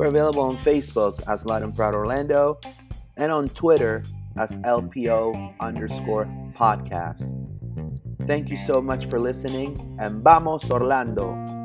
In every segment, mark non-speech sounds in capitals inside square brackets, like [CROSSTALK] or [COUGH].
We're available on Facebook as Loud and Proud Orlando and on Twitter as LPO underscore podcast. Thank you so much for listening and vamos Orlando!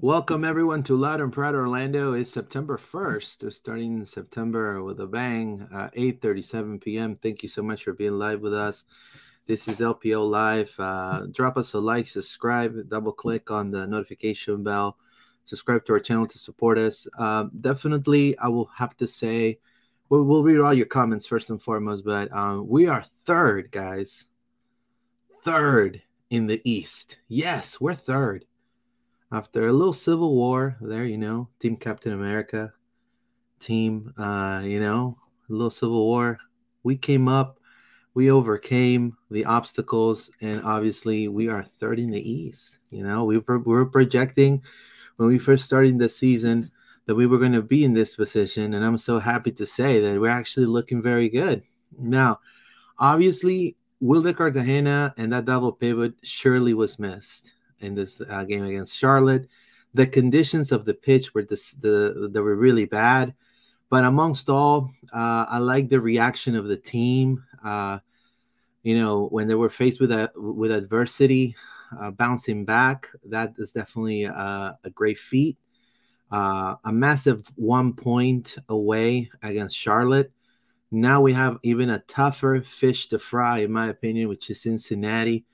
Welcome everyone to Loud and Proud Orlando. It's September 1st. We're starting September with a bang, uh, 8:37 p.m. Thank you so much for being live with us. This is LPO Live. Uh, drop us a like, subscribe, double click on the notification bell, subscribe to our channel to support us. Uh, definitely, I will have to say, we'll, we'll, read all your comments first and foremost, but um, we are third, guys. Third in the East. Yes, we're third after a little civil war there, you know, Team Captain America, team, uh, you know, a little civil war. We came up, we overcame the obstacles, and obviously we are third in the East. You know, we were, we were projecting when we first started the season that we were going to be in this position, and I'm so happy to say that we're actually looking very good. Now, obviously, Wilder Cartagena and that double pivot surely was missed in this uh, game against Charlotte. The conditions of the pitch were this, the they were really bad, but amongst all, uh, I like the reaction of the team. Uh, you know, when they were faced with a with adversity, uh, bouncing back, that is definitely a, a great feat. Uh, a massive one point away against Charlotte. Now we have even a tougher fish to fry, in my opinion, which is Cincinnati,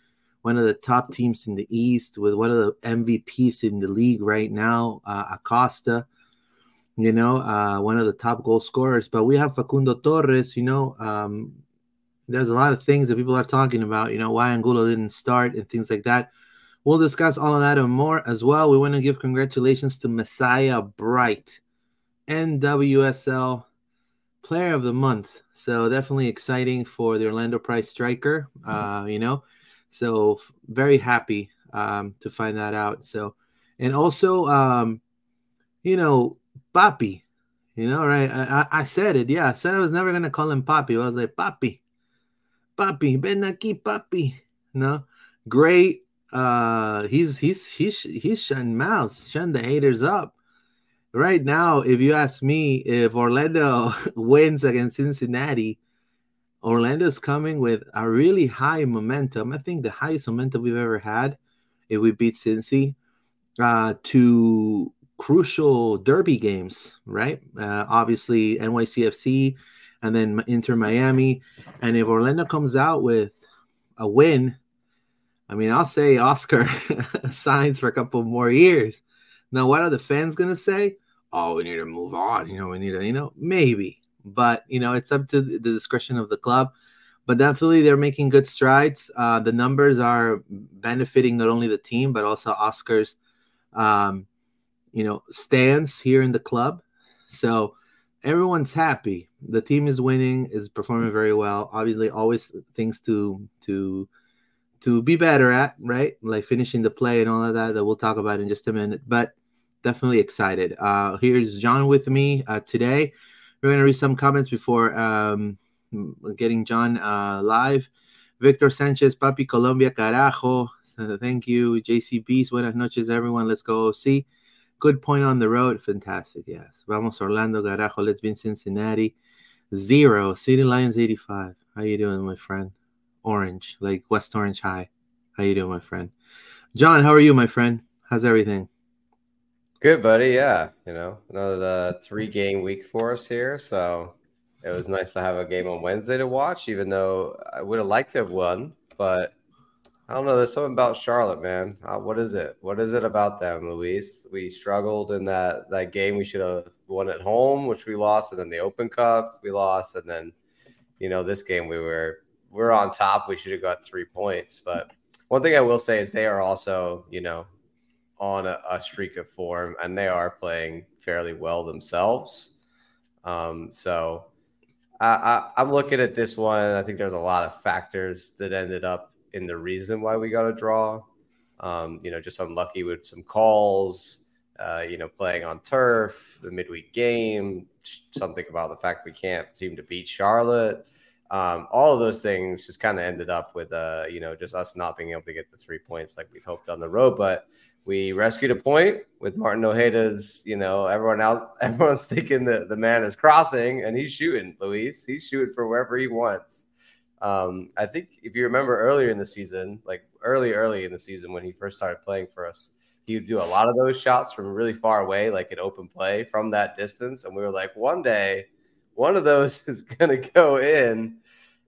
one of the top teams in the East, with one of the MVPs in the league right now, uh, Acosta, you know, uh, one of the top goal scorers. But we have Facundo Torres, you know. Um, there's a lot of things that people are talking about, you know, why Angulo didn't start and things like that. We'll discuss all of that and more as well. We want to give congratulations to Messiah Bright, NWSL player of the month. So definitely exciting for the Orlando Pride striker. Uh, you know, so very happy um, to find that out. So, and also, um, you know, Papi. You know, right? I, I, said it. Yeah, I said I was never gonna call him Papi. I was like Papi, Papi, ven aquí, Papi. No, great. Uh, he's he's he's he's shutting mouths, shutting the haters up right now, if you ask me, if Orlando [LAUGHS] wins against Cincinnati, Orlando's coming with a really high momentum. I think the highest momentum we've ever had if we beat Cincy uh, to crucial derby games, right? Uh, obviously, NYCFC and then Inter Miami. And if Orlando comes out with a win, I mean, I'll say Oscar [LAUGHS] signs for a couple more years. Now, what are the fans going to say? oh, we need to move on. You know, we need to, you know, maybe, but you know, it's up to the discretion of the club. But definitely, they're making good strides. Uh, the numbers are benefiting not only the team but also Oscar's, um, you know, stands here in the club. So everyone's happy. The team is winning, is performing very well. Obviously, always things to to to be better at, right? Like finishing the play and all of that that we'll talk about in just a minute. But definitely excited. Uh, here's John with me uh, today. We're going to read some comments before um, getting John uh, live. Victor Sanchez, Papi Colombia, carajo. [LAUGHS] thank you. JCBs, buenas noches, everyone. Let's go see. Good point on the road. Fantastic. Yes. Vamos Orlando, carajo. Let's be in Cincinnati. Zero. City Lions 85. How you doing, my friend? Orange, like West Orange High. How you doing, my friend? John, how are you, my friend? How's everything? Good, buddy. Yeah, you know, another uh, three game week for us here. So it was nice to have a game on Wednesday to watch, even though I would have liked to have won. But I don't know. There's something about Charlotte, man. Uh, what is it? What is it about them, Luis? We struggled in that that game. We should have won at home, which we lost, and then the Open Cup we lost, and then you know this game we were we we're on top. We should have got three points. But one thing I will say is they are also you know on a, a, streak of form, and they are playing fairly well themselves. Um, so I, I, am looking at this one. I think there's a lot of factors that ended up in the reason why we got a draw. Um, you know, just unlucky with some calls. Uh, you know, playing on turf, the midweek game, something about the fact we can't seem to beat Charlotte. Um, all of those things just kind of ended up with, uh, you know, just us not being able to get the three points like we'd hoped on the road. But we rescued a point with Martin Ojeda's, you know, everyone out, [LAUGHS] everyone's thinking that the man is crossing and he's shooting, Luis. He's shooting for wherever he wants. Um, I think if you remember earlier in the season, like early, early in the season when he first started playing for us, he would do a lot of those shots from really far away, like an open play from that distance. And we were like, one day, one of those [LAUGHS] is going to go in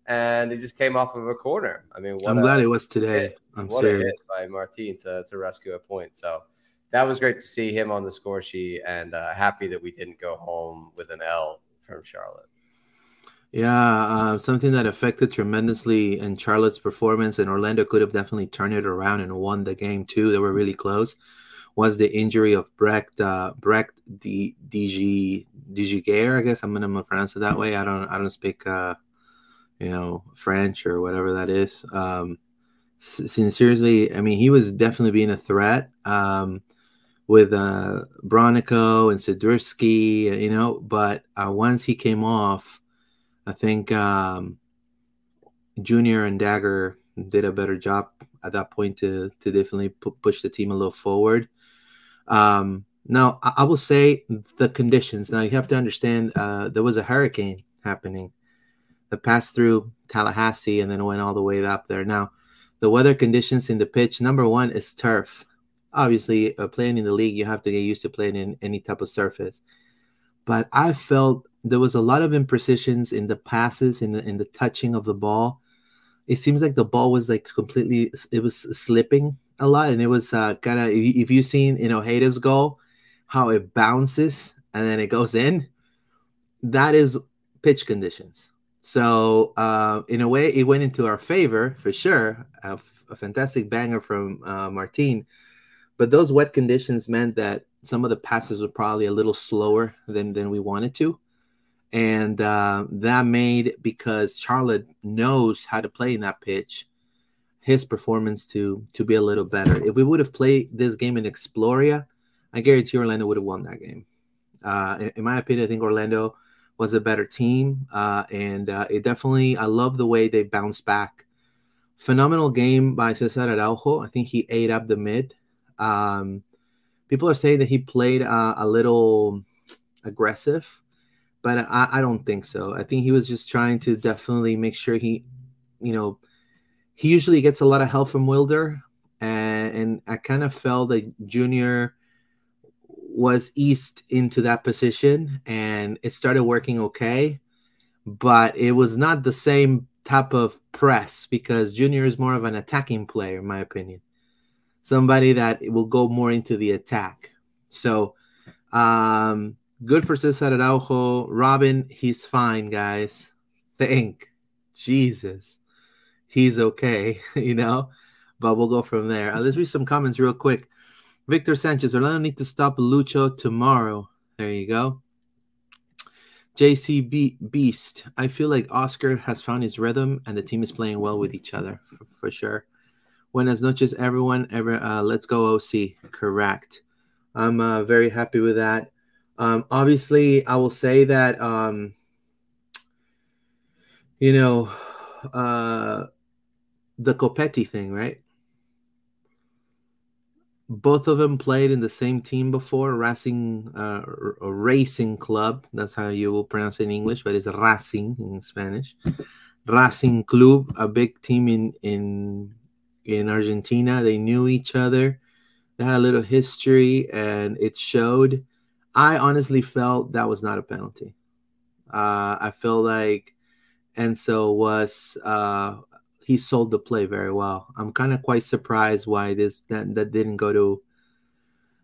and it just came off of a corner. I mean, I'm glad it was today. I'm what serious. a hit by Martin to, to rescue a point. So that was great to see him on the score sheet, and uh, happy that we didn't go home with an L from Charlotte. Yeah, uh, something that affected tremendously in Charlotte's performance, and Orlando could have definitely turned it around and won the game too. They were really close. Was the injury of Brecht uh, Brecht DG DG I guess I'm gonna pronounce it that way. I don't I don't speak uh, you know, French or whatever that is. Um, sincerely, I mean, he was definitely being a threat um, with uh, Bronico and Swiderski, you know, but uh, once he came off, I think um, Junior and Dagur did a better job at that point to to definitely push the team a little forward. Um, now, I, I will say the conditions. Now, you have to understand uh, there was a hurricane happening that passed through Tallahassee and then went all the way up there. Now, the weather conditions in the pitch, number one is turf. Obviously, uh, playing in the league, you have to get used to playing in any type of surface. But I felt there was a lot of imprecisions in the passes, in the in the touching of the ball. It seems like the ball was like completely, it was slipping a lot, and it was uh, kind of. If you've seen, you know, Ojeda's goal, how it bounces and then it goes in, that is pitch conditions. So uh, in a way, it went into our favor for sure. A, fantastic banger from uh, Martin, but those wet conditions meant that some of the passes were probably a little slower than than we wanted to, and uh, that made because Charlotte knows how to play in that pitch, his performance to to be a little better. If we would have played this game in Exploria, I guarantee Orlando would have won that game. Uh, in my opinion, I think Orlando was a better team. Uh, and uh, it definitely, I love the way they bounced back. Phenomenal game by Cesar Araujo. I think he ate up the mid. Um, people are saying that he played uh, a little aggressive, but I, I, don't think so. I think he was just trying to definitely make sure he, you know, he usually gets a lot of help from Wilder. And, and I kind of felt that Junior was eased into that position and it started working okay, but it was not the same type of press because Junior is more of an attacking player, in my opinion. Somebody that will go more into the attack. So, um, good for Cesar Araujo. Robin, he's fine, guys. Thank Jesus. He's okay, [LAUGHS] you know, but we'll go from there. Uh, let's read some comments real quick. Victor Sanchez, Orlando need to stop Lucho tomorrow. There you go. JC Beast, I feel like Oscar has found his rhythm and the team is playing well with each other for, for sure. Buenas noches, everyone. Ever, uh, let's go OC. Correct. I'm uh, very happy with that. Um, obviously, I will say that um, you know uh, the Copetti thing, right? Both of them played in the same team before, Racing uh, Racing Club. That's how you will pronounce it in English, but it's Racing in Spanish. Racing Club, a big team in in in Argentina. They knew each other. They had a little history, and it showed. I honestly felt that was not a penalty. Uh, I feel like and so was uh, he sold the play very well. I'm kind of quite surprised why this that that didn't go to,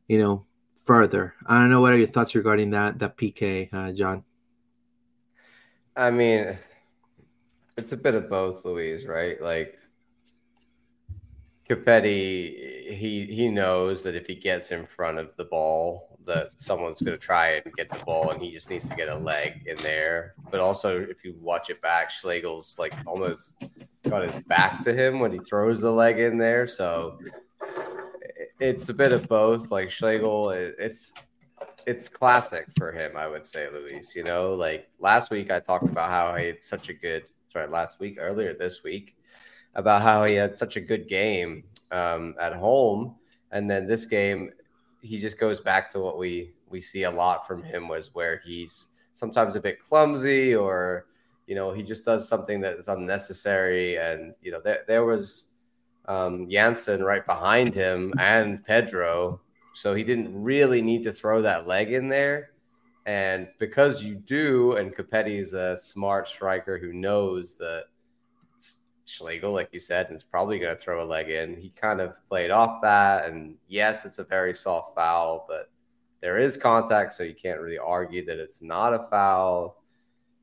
you know, further. I don't know what are your thoughts regarding that that PK, uh, John. I mean, it's a bit of both, Louise. Right? Like Copetti, he he knows that if he gets in front of the ball, that someone's going to try and get the ball, and he just needs to get a leg in there. But also, if you watch it back, Schlegel's like almost got his back to him when he throws the leg in there. So it's a bit of both. Like Schlegel, it's it's classic for him, I would say, Luis. You know, like last week I talked about how he had such a good. Sorry, last week, earlier this week, about how he had such a good game um, at home, and then this game, he just goes back to what we we see a lot from him was where he's sometimes a bit clumsy or you know, he just does something that is unnecessary. And, you know, there, there was um, right behind him and Pedro. So he didn't really need to throw that leg in there. And because you do, and Copetti's a smart striker who knows that Schlegel, like you said, and is probably going to throw a leg in. He kind of played off that. And yes, it's a very soft foul, but there is contact, so you can't really argue that it's not a foul.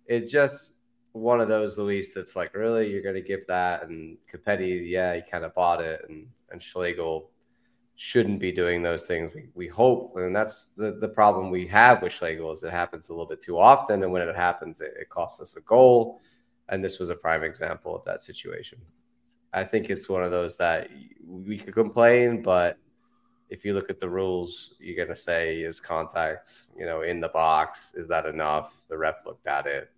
It just one of those, Luis, that's like, really, you're going to give that? And Copetti, yeah, he kind of bought it, and and Schlegel shouldn't be doing those things. We, we hope, and that's the, the problem we have with Schlegel is it happens a little bit too often, and when it happens, it, it costs us a goal. And this was a prime example of that situation. I think it's one of those that we could complain, but if you look at the rules, you're gonna say is contact, you know, in the box. Is that enough? The ref looked at it.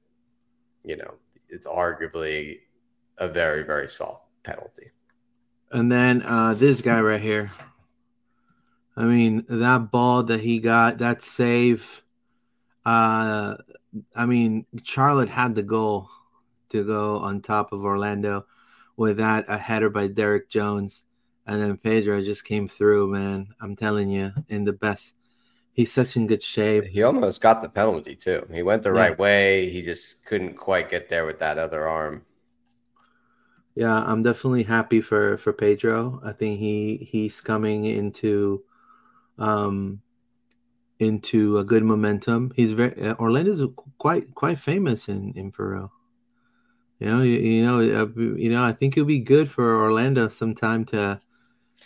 You know, it's arguably a very, very soft penalty. And then uh, this guy right here. I mean, that ball that he got, that save. Uh, I mean, Charlotte had the goal to go on top of Orlando with that a header by Derek Jones. And then Pedro just came through, man. I'm telling you, in the best. He's such in good shape. He almost got the penalty too. He went the yeah. right way. He just couldn't quite get there with that other arm. Yeah, I'm definitely happy for for Pedro. I think he he's coming into um into a good momentum. He's very uh, Orlando's quite quite famous in in Peru. You know, you, you know, uh, you know. I think it'll be good for Orlando sometime to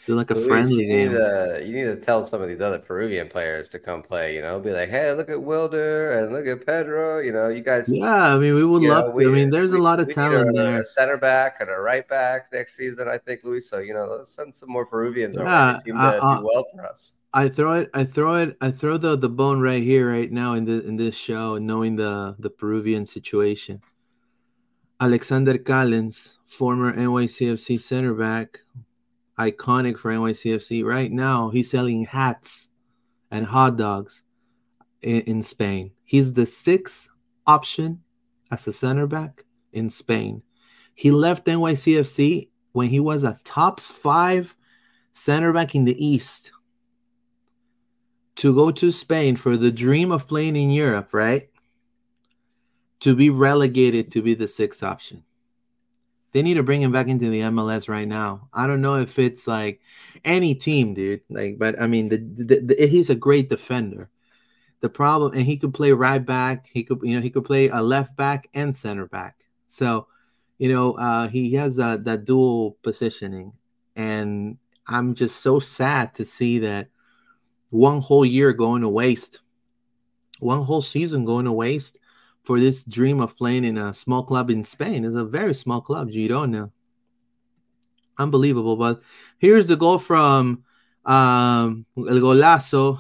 do like a Luis, friendly you game. Need to, you need to tell some of these other Peruvian players to come play. You know, be like, hey, look at Wilder and look at Pedro. You know, you guys. Yeah, I mean, we would love. Know, we, I mean, there's we, a lot of talent a, there. A center back and a right back next season, I think, Luis. So you know, let's send some more Peruvians. Yeah, over. They seem to uh, do well for us. I throw it. I throw it. I throw the the bone right here, right now in the in this show, knowing the the Peruvian situation. Alexander Callens, former NYCFC center back, iconic for NYCFC. Right now, he's selling hats and hot dogs in, in Spain. He's the sixth option as a center back in Spain. He left NYCFC when he was a top five center back in the East to go to Spain for the dream of playing in Europe, right? To be relegated to be the sixth option. They need to bring him back into the MLS right now. I don't know if it's like any team, dude. Like, but I mean, the, the, the, he's a great defender. The problem, and he could play right back. He could, you know, he could play a left back and center back. So, you know, uh, he has uh, that dual positioning, and I'm just so sad to see that one whole year going to waste, one whole season going to waste for this dream of playing in a small club in Spain. It's a very small club, Girona. Unbelievable. But here's the goal from um, El Golazo.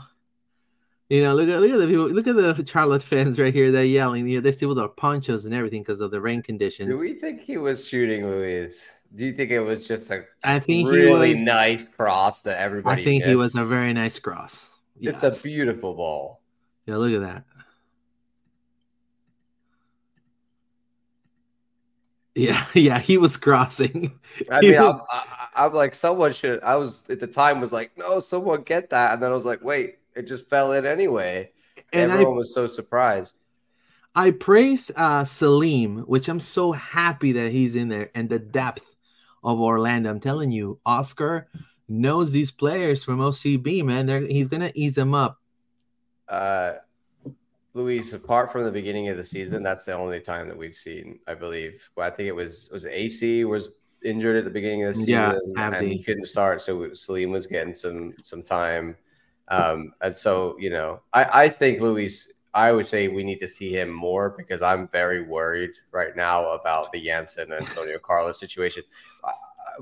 You know, look at look at the people, look at the Charlotte fans right here. They're yelling. You know, there's people with their ponchos and everything because of the rain conditions. Do we think he was shooting, Luis? Do you think it was just a I think really was, nice cross that everybody? I think he was a very nice cross. It's a beautiful ball. Yeah, look at that. Yeah, [LAUGHS] yeah, he was crossing. I he mean, was... I'm, I'm, like, someone should. I was at the time was like, no, someone get that, and then I was like, wait, it just fell in anyway. And everyone I, was so surprised. I praise uh, Salim, which I'm so happy that he's in there, and the depth of Orlando. I'm telling you, Oscar knows these players from OCB, man. They're, he's gonna ease them up. Uh, Luis, apart from the beginning of the season, that's the only time that we've seen, I believe. Well, I think it was was AC was injured at the beginning of the season yeah, and he couldn't start, so Salim was getting some some time. Um, and so you know, I I think Luis, I would say we need to see him more because I'm very worried right now about the Jansson and Antonio Carlos situation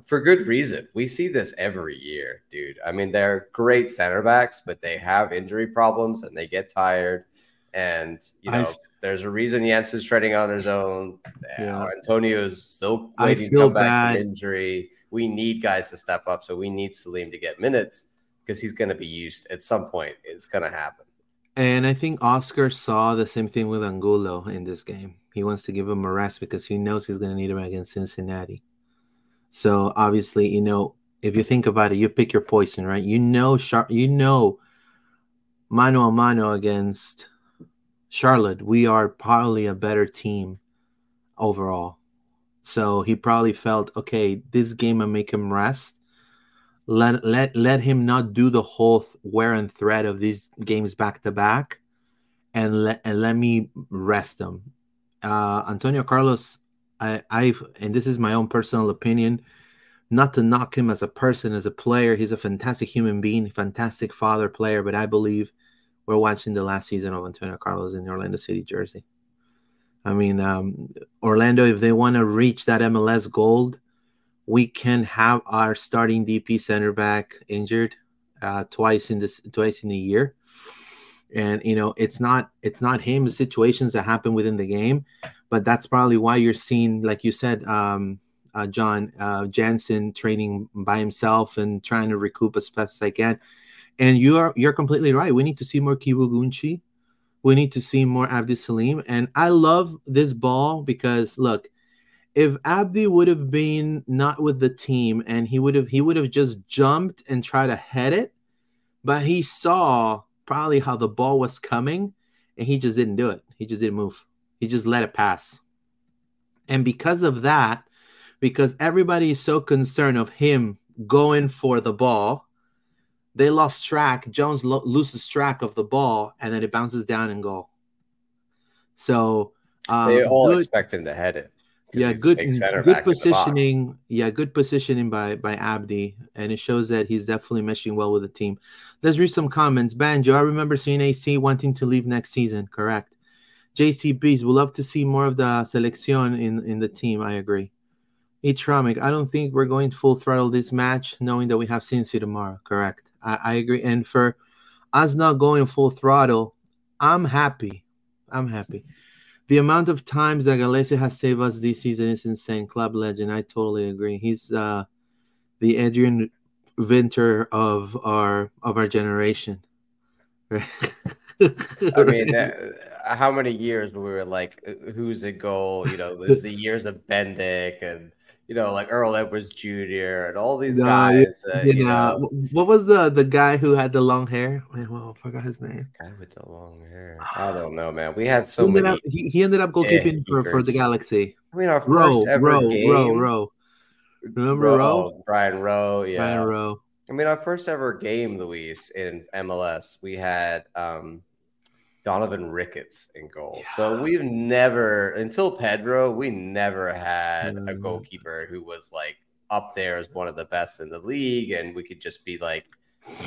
for good reason. We see this every year, dude. I mean, they're great center backs, but they have injury problems and they get tired. And you know, I've, there's a reason is treading on his own. Yeah. Uh, Antonio is still waiting to come back from injury. We need guys to step up, so we need Salim to get minutes because he's going to be used at some point. It's going to happen. And I think Oscar saw the same thing with Angulo in this game. He wants to give him a rest because he knows he's going to need him against Cincinnati. So obviously, you know, if you think about it, you pick your poison, right? You know, sharp, you know, mano a mano against Charlotte, we are probably a better team overall. So he probably felt, okay, this game I make him rest. Let let let him not do the whole wear and thread of these games back to back, and let and let me rest him. Uh, Antonio Carlos I, I've, and this is my own personal opinion, not to knock him as a person, as a player. He's a fantastic human being, fantastic father player, but I believe we're watching the last season of Antonio Carlos in the Orlando City jersey. I mean, um, Orlando, if they want to reach that MLS gold, we can have our starting DP center back injured uh, twice in this twice in a year, and you know it's not it's not him. The situations that happen within the game, but that's probably why you're seeing, like you said, um, uh, John uh, Jansson training by himself and trying to recoup as fast as I can. And you are you're completely right. We need to see more Kibu Gunchi. We need to see more Abdi Salim. And I love this ball because look, if Abdi would have been not with the team and he would have he would have just jumped and tried to head it, but he saw probably how the ball was coming and he just didn't do it. He just didn't move. He just let it pass. And because of that, because everybody is so concerned of him going for the ball, they lost track. Jones lo- loses track of the ball and then it bounces down and goal. So um, they all good, expect him to head it yeah, good good positioning. Yeah, good positioning by by Abdi, and it shows that he's definitely meshing well with the team. Let's read some comments. Banjo, I remember seeing AC wanting to leave next season. Correct. JCBs, we love to see more of the selección in in the team. I agree. Etramic, I don't think we're going full throttle this match, knowing that we have Cincy tomorrow. Correct. I, I agree. And for us not going full throttle, I'm happy. I'm happy the amount of times that Gallese has saved us this season is insane. Club legend. I totally agree. He's uh, the Adrian Winter of our of our generation. [LAUGHS] I mean, that, how many years we were like, who's a goal? You know, the [LAUGHS] years of Bendik and you know, like Earl Edwards Jr. and all these guys. Uh, yeah. You know. What was the the guy who had the long hair? well, I forgot his name. Guy with the long hair. I [SIGHS] don't know, man. We had so he many. Up, he, he ended up goalkeeping for, for the Galaxy. I mean, our first Rowe, ever Rowe, game. Rowe, Rowe. Remember Rowe? Rowe? Brian Rowe, yeah. Brian Rowe. I mean, our first ever game, Luis, in MLS, we had um, Donovan Ricketts in goal. Yeah. So we've never, until Pedro, we never had mm. a goalkeeper who was like up there as one of the best in the league, and we could just be like,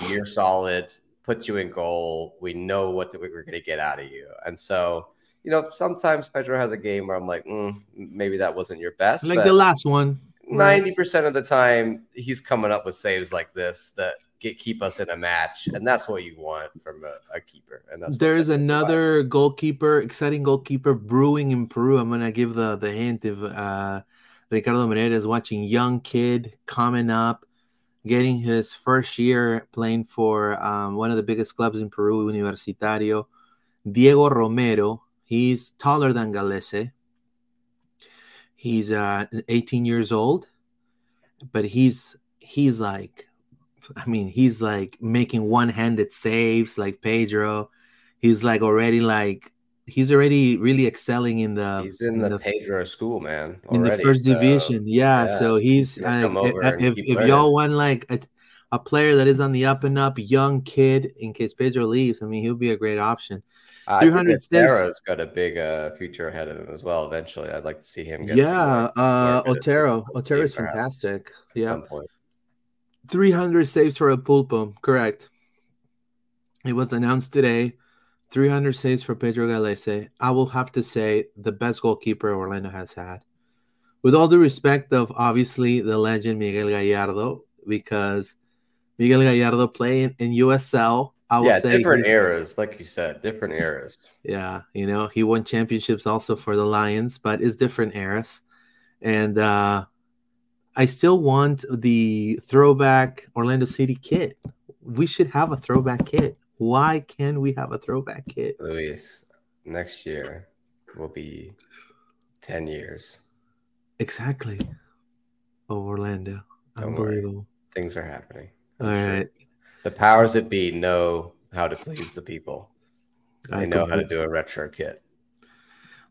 "You're solid, put you in goal. We know what the, we're going to get out of you." And so, you know, sometimes Pedro has a game where I'm like, mm, maybe that wasn't your best, like the last one. Ninety percent of the time, he's coming up with saves like this that get keep us in a match, and that's what you want from a, a keeper. And that's there's another goalkeeper, exciting goalkeeper brewing in Peru. I'm gonna give the the hint if uh, Ricardo Menendez watching young kid coming up, getting his first year playing for um, one of the biggest clubs in Peru, Universitario. Diego Romero. He's taller than Gallese. He's uh, 18 years old, but he's he's like I mean, he's like making one-handed saves like Pedro. He's like already like he's already really excelling in the he's in, in the, the, Pedro school, man. Already, in the first so, division. Yeah, yeah, so he's uh, if, if y'all want like a, a, player that is on the up and up, young kid, in case Pedro leaves, I mean, he'll be a great option. Uh, 300 Otero's got a big uh, future ahead of him as well. Eventually, I'd like to see him. Get yeah, uh, Otero. Otero is fantastic. Yeah. 300 saves for a Pulpo. Correct. It was announced today. 300 saves for Pedro Gallese. I will have to say the best goalkeeper Orlando has had. With all the respect of obviously the legend Miguel Gallardo, because Miguel Gallardo played in, in USL. I will yeah, say different he, eras, like you said, different eras. Yeah, you know, he won championships also for the Lions, but it's different eras. And uh I still want the throwback Orlando City kit. We should have a throwback kit. Why can we have a throwback kit? Luis, next year will be 10 years. Exactly. Oh, Orlando. Don't Unbelievable. Worry. Things are happening. All sure. right. The powers that be know how to please the people. They I know how to do a retro kit.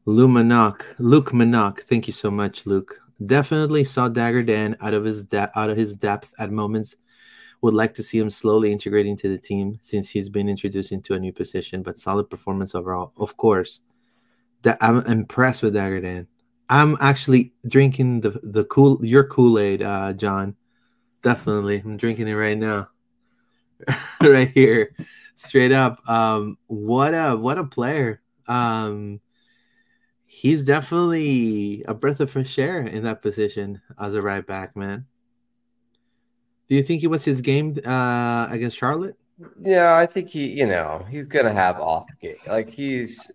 Luke Manock. Luke Manock. Thank you so much, Luke. Definitely saw Dagur Dan out of his de- out of his depth at moments. Would like to see him slowly integrating to the team since he's been introduced into a new position, but solid performance overall. Of course, that I'm impressed with Dagur Dan. I'm actually drinking the the cool your Kool Aid, uh, John. Definitely, I'm drinking it right now, [LAUGHS] right here, straight up. Um, what a what a player. Um, he's definitely a breath of fresh air in that position as a right back, man. Do you think it was his game uh, against Charlotte? Yeah, I think he, you know, he's gonna have off game. Like he's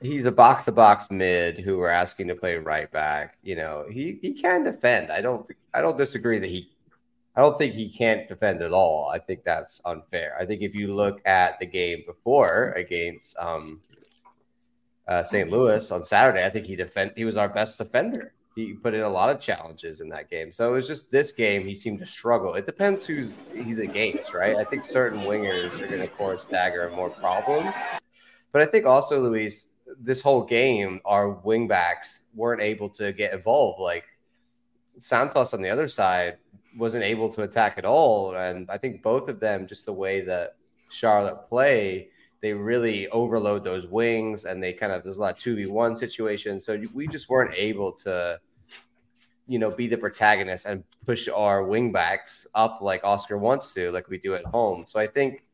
he's a box to box mid who we're asking to play right back. You know, he he can defend. I don't I don't disagree that he I don't think he can't defend at all. I think that's unfair. I think if you look at the game before against um, uh, St. Louis on Saturday, I think he defend he was our best defender. He put in a lot of challenges in that game. So it was just this game he seemed to struggle. It depends who's he's against, right? I think certain wingers are going to cause Dagur more problems. But I think also, Luis, this whole game, our wingbacks weren't able to get involved. Like Santos on the other side wasn't able to attack at all. And I think both of them, just the way that Charlotte play, they really overload those wings and they kind of there's a lot of 2v1 situations. So we just weren't able to, you know, be the protagonist and push our wingbacks up like Oscar wants to, like we do at home. So I think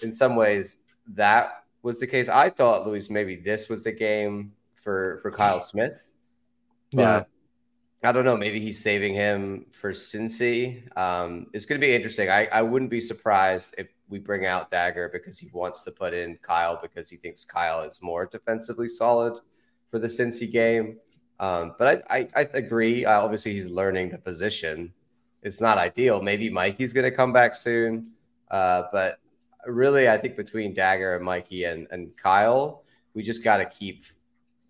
in some ways that was the case. I thought, Luis, maybe this was the game for for Kyle Smith. But yeah. I don't know. Maybe he's saving him for Cincy. Um, it's going to be interesting. I, I wouldn't be surprised if we bring out Dagur because he wants to put in Kyle because he thinks Kyle is more defensively solid for the Cincy game. Um, but I, I, I agree. Obviously, he's learning the position. It's not ideal. Maybe Mikey's going to come back soon. Uh, but really, I think between Dagur and Mikey and, and Kyle, we just got to keep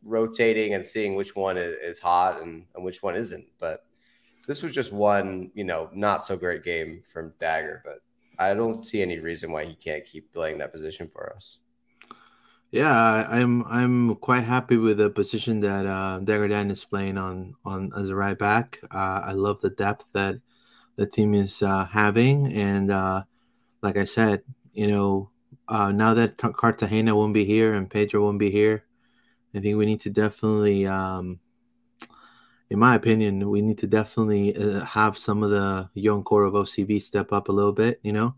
rotating and seeing which one is, is hot and, and which one isn't. But this was just one, you know, not so great game from Dagur, but I don't see any reason why he can't keep playing that position for us. Yeah, I'm I'm quite happy with the position that uh, Dagur is playing on on as a right back. Uh, I love the depth that the team is uh, having, and uh, like I said, you know, uh, now that Cartagena won't be here and Pedro won't be here, I think we need to definitely, um, in my opinion, we need to definitely uh, have some of the young core of OCB step up a little bit. You know,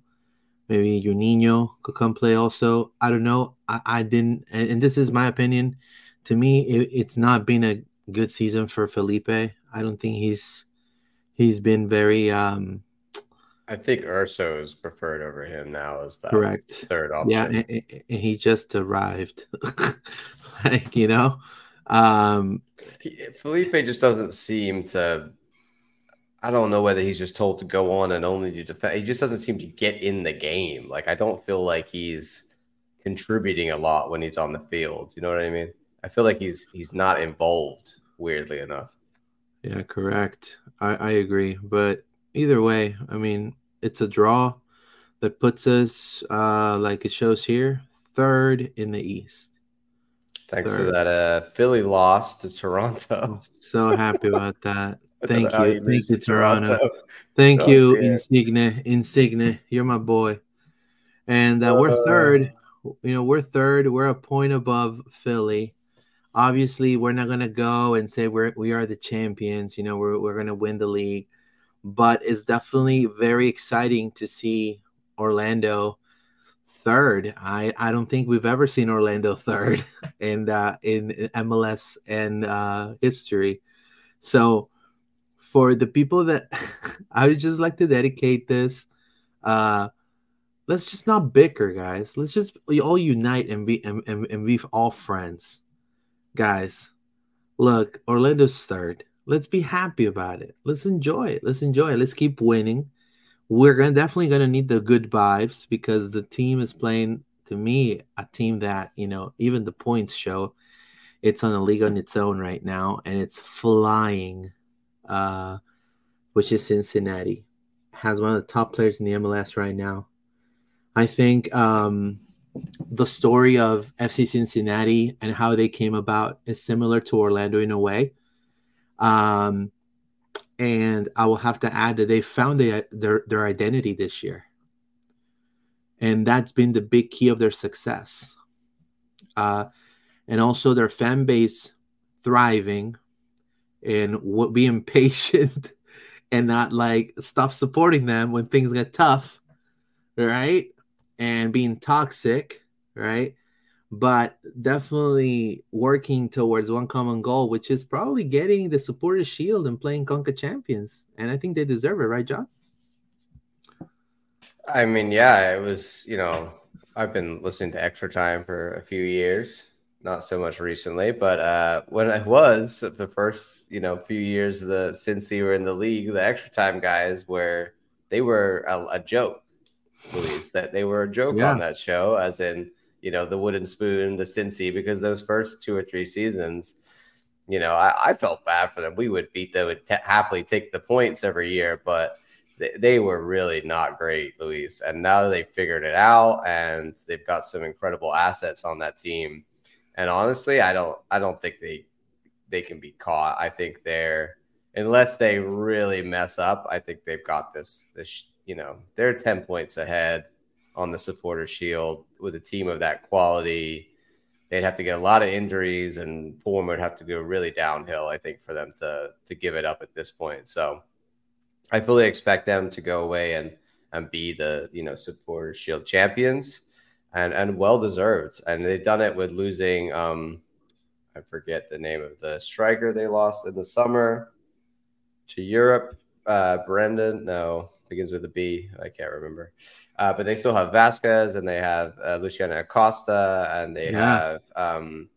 maybe Juninho could come play also. I don't know. I, I didn't, and, and, this is my opinion. To me, it, it's not been a good season for Felipe. I don't think he's he's been very. um I think Urso is preferred over him now as the correct third option. Yeah, and, and he just arrived. [LAUGHS] like you know, um, Felipe just doesn't seem to. I don't know whether he's just told to go on and only to defend. He just doesn't seem to get in the game. Like I don't feel like he's contributing a lot when he's on the field. You know what I mean? I feel like he's he's not involved. Weirdly enough. Yeah, correct. I, I agree. But either way, I mean, it's a draw that puts us, uh, like it shows here, third in the East. Thanks Third. to that uh, Philly loss to Toronto. so happy about that. [LAUGHS] Thank you. you. Thank you, Toronto. Toronto. Thank oh, you, yeah. Insigne. Insigne, you're my boy. And uh, we're uh, third. You know, we're third. We're a point above Philly. Obviously, we're not gonna go and say we're we are the champions. You know, we're we're gonna win the league, but it's definitely very exciting to see Orlando third. I, I don't think we've ever seen Orlando third [LAUGHS] in uh, in MLS and uh, history. So for the people that [LAUGHS] I would just like to dedicate this, uh, let's just not bicker, guys. Let's just all unite and be and, and, and be all friends, guys. Look, Orlando's third. Let's be happy about it. Let's enjoy it. Let's enjoy it. Let's keep winning we're gonna definitely gonna need the good vibes because the team is playing to me a team that you know even the points show it's on a league on its own right now and it's flying uh which is cincinnati. Has one of the top players in the mls right now. I think um the story of fc cincinnati and how they came about is similar to orlando in a way. Um and I will have to add that they found their, their, their identity this year. And that's been the big key of their success. Uh, and also their fan base thriving and what being [LAUGHS] patient and not like stop supporting them when things get tough, right? And being toxic, right? But definitely working towards one common goal, which is probably getting the supporters shield and playing Conca champions. And I think they deserve it, right, John? I mean, yeah, it was, you know, I've been listening to Extra Time for a few years, not so much recently, but uh, when I was the first, you know, few years the since they were in the league, the Extra Time guys were they were a, a joke, Luis, that they were a joke yeah. on that show, as in, you know, the wooden spoon, the Cincy, because those first two or three seasons, you know, I, I felt bad for them. We would beat them, would t- happily take the points every year, but they, they were really not great, Luis. And now they figured it out and they've got some incredible assets on that team. And honestly, I don't I don't think they they can be caught. I think they're unless they really mess up, I think they've got this this you know, they're 10 points ahead on the supporter shield with a team of that quality. They'd have to get a lot of injuries and form would have to go really downhill, I think, for them to to give it up at this point. So I fully expect them to go away and and be the you know supporter shield champions and and well deserved and they've done it with losing um i forget the name of the striker they lost in the summer to europe uh brendan no begins with a b i can't remember uh, but they still have vazquez and they have uh, luciano acosta and they yeah. have um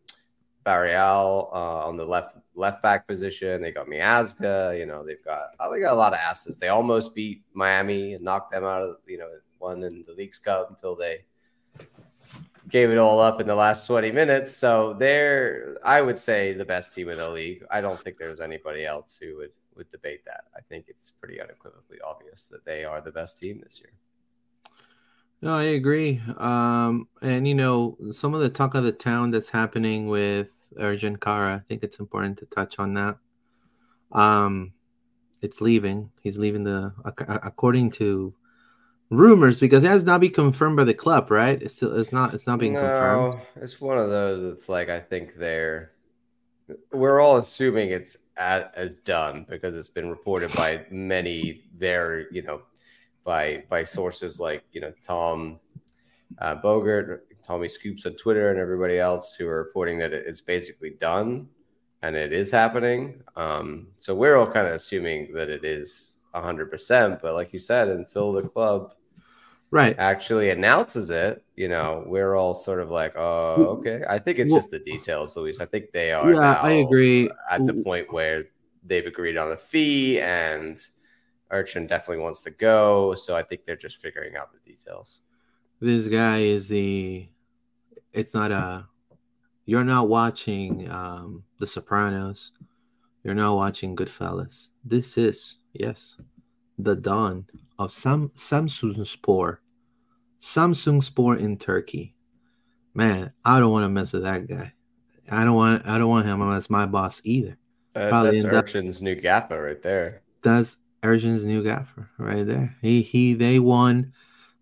Barreal uh, on the left left back position. They got Miazga. You know, they've got oh, they got a lot of assets. They almost beat Miami and knocked them out of you know one in the Leagues Cup until they gave it all up in the last 20 minutes. So they're I would say the best team in the league. I don't think there's anybody else who would would debate that. I think it's pretty unequivocally obvious that they are the best team this year. No, I agree. Um, and you know, some of the talk of the town that's happening with Ercan Kara, I think it's important to touch on that. Um, it's leaving. He's leaving the according to rumors because it has not been confirmed by the club, right? It's still it's not it's not being no, confirmed. It's one of those. It's like I think they're we're all assuming it's as, as done because it's been reported by many there, you know by by sources like you know Tom uh, Bogert, Tommy Scoops on Twitter, and everybody else who are reporting that it's basically done and it is happening. Um, so we're all kind of assuming that it is hundred percent. But like you said, until the club right actually announces it, you know, we're all sort of like, oh, okay. I think it's well, just the details, Luis. I think they are. Yeah, I agree. At the point where they've agreed on a fee and Ercan definitely wants to go, so I think they're just figuring out the details. This guy is the. It's not a. You're not watching um, The Sopranos. You're not watching Goodfellas. This is yes, the dawn of Sam Samsunspor, Samsung Sport in Turkey. Man, I don't want to mess with that guy. I don't want. I don't want him as my boss either. Uh, that's Ercan's new gaffer right there. That's Ercan's new gaffer right there. He he they won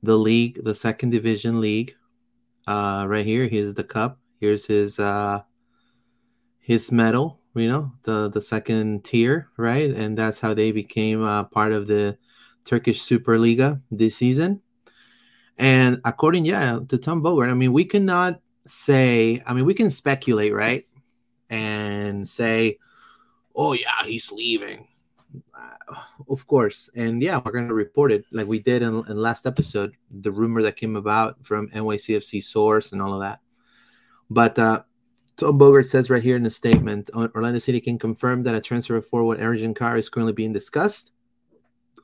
the league, the second division league. Uh right here, here's the cup. Here's his uh his medal, you know, the the second tier, right? And that's how they became uh, part of the Turkish Super Superliga this season. And according, yeah, to Tom Bogert, I mean, we cannot say, I mean, we can speculate, right? And say, oh, yeah, he's leaving uh, of course, and yeah, we're gonna report it like we did in, in last episode. The rumor that came about from NYCFC source and all of that. But uh, Tom Bogert says right here in the statement, Orlando City can confirm that a transfer of forward Ercan Kara is currently being discussed.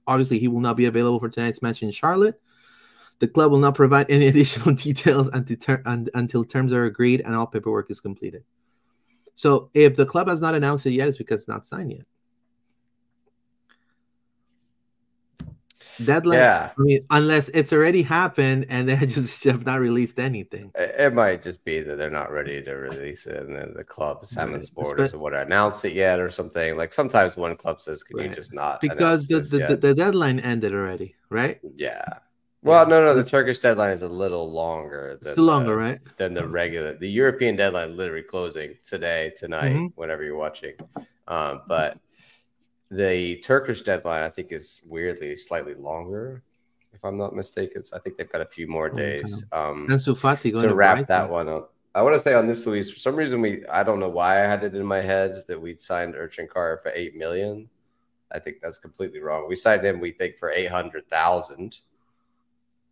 Obviously, he will not be available for tonight's match in Charlotte. The club will not provide any [LAUGHS] additional details until, ter- until terms are agreed and all paperwork is completed. So, if the club has not announced it yet, it's because it's not signed yet. Deadline. Yeah. I mean, unless it's already happened and they [LAUGHS] just have not released anything. It might just be that they're not ready to release it, and then the club, Samsunspor, doesn't want to announce it yet or something. Like sometimes one club says, "Can right. you just not?" Because the the, the, deadline ended already, right? Yeah. Well, no, no. The Turkish deadline is a little longer. Than longer, the, right? Than the regular. The European deadline literally closing today, tonight, mm-hmm. whenever you're watching. Um, but the Turkish deadline, I think, is weirdly slightly longer. If I'm not mistaken, so I think they've got a few more days um, to wrap that one up. I want to say on this, Luis, for some reason we I don't know why I had it in my head that we'd signed Ercan Kara for eight million. I think that's completely wrong. We signed him, we think, for eight hundred thousand.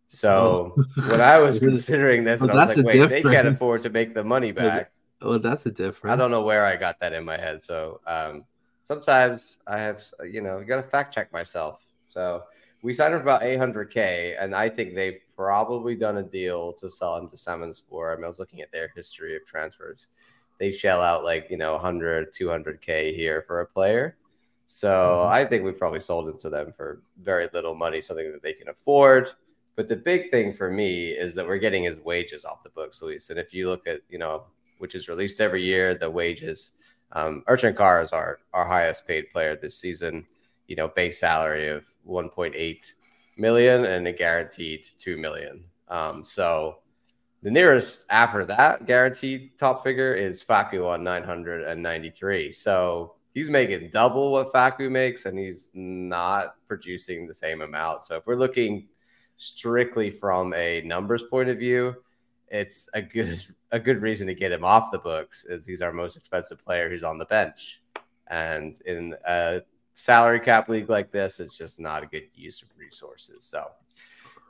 So oh. when I was [LAUGHS] considering this, well, and I was like, wait, difference. they can't afford to make the money back. Well, that's a difference. I don't know where I got that in my head. So um, sometimes I have, you know, you got to fact check myself. So we signed him for about 800K, and I think they've probably done a deal to sell him to Samsunspor. I mean, I was looking at their history of transfers. They shell out like, you know, 100, 200K here for a player. So mm-hmm. I think we probably sold him to them for very little money, something that they can afford. But the big thing for me is that we're getting his wages off the books, Luis. And if you look at, you know, which is released every year, the wages, um, Ercan Kara is our, our highest paid player this season, you know, base salary of 1.8 million and a guaranteed 2 million. Um, so the nearest after that guaranteed top figure is Facu on 993. So he's making double what Facu makes and he's not producing the same amount. So if we're looking strictly from a numbers point of view, it's a good a good reason to get him off the books is he's our most expensive player who's on the bench. And in a salary cap league like this, it's just not a good use of resources. So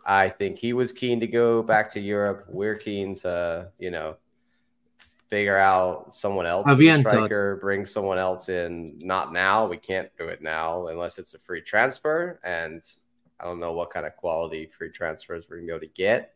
I think he was keen to go back to Europe. We're keen to, you know, figure out someone else striker, bring someone else in. Not now. We can't do it now unless it's a free transfer. And I don't know what kind of quality free transfers we're gonna able to get.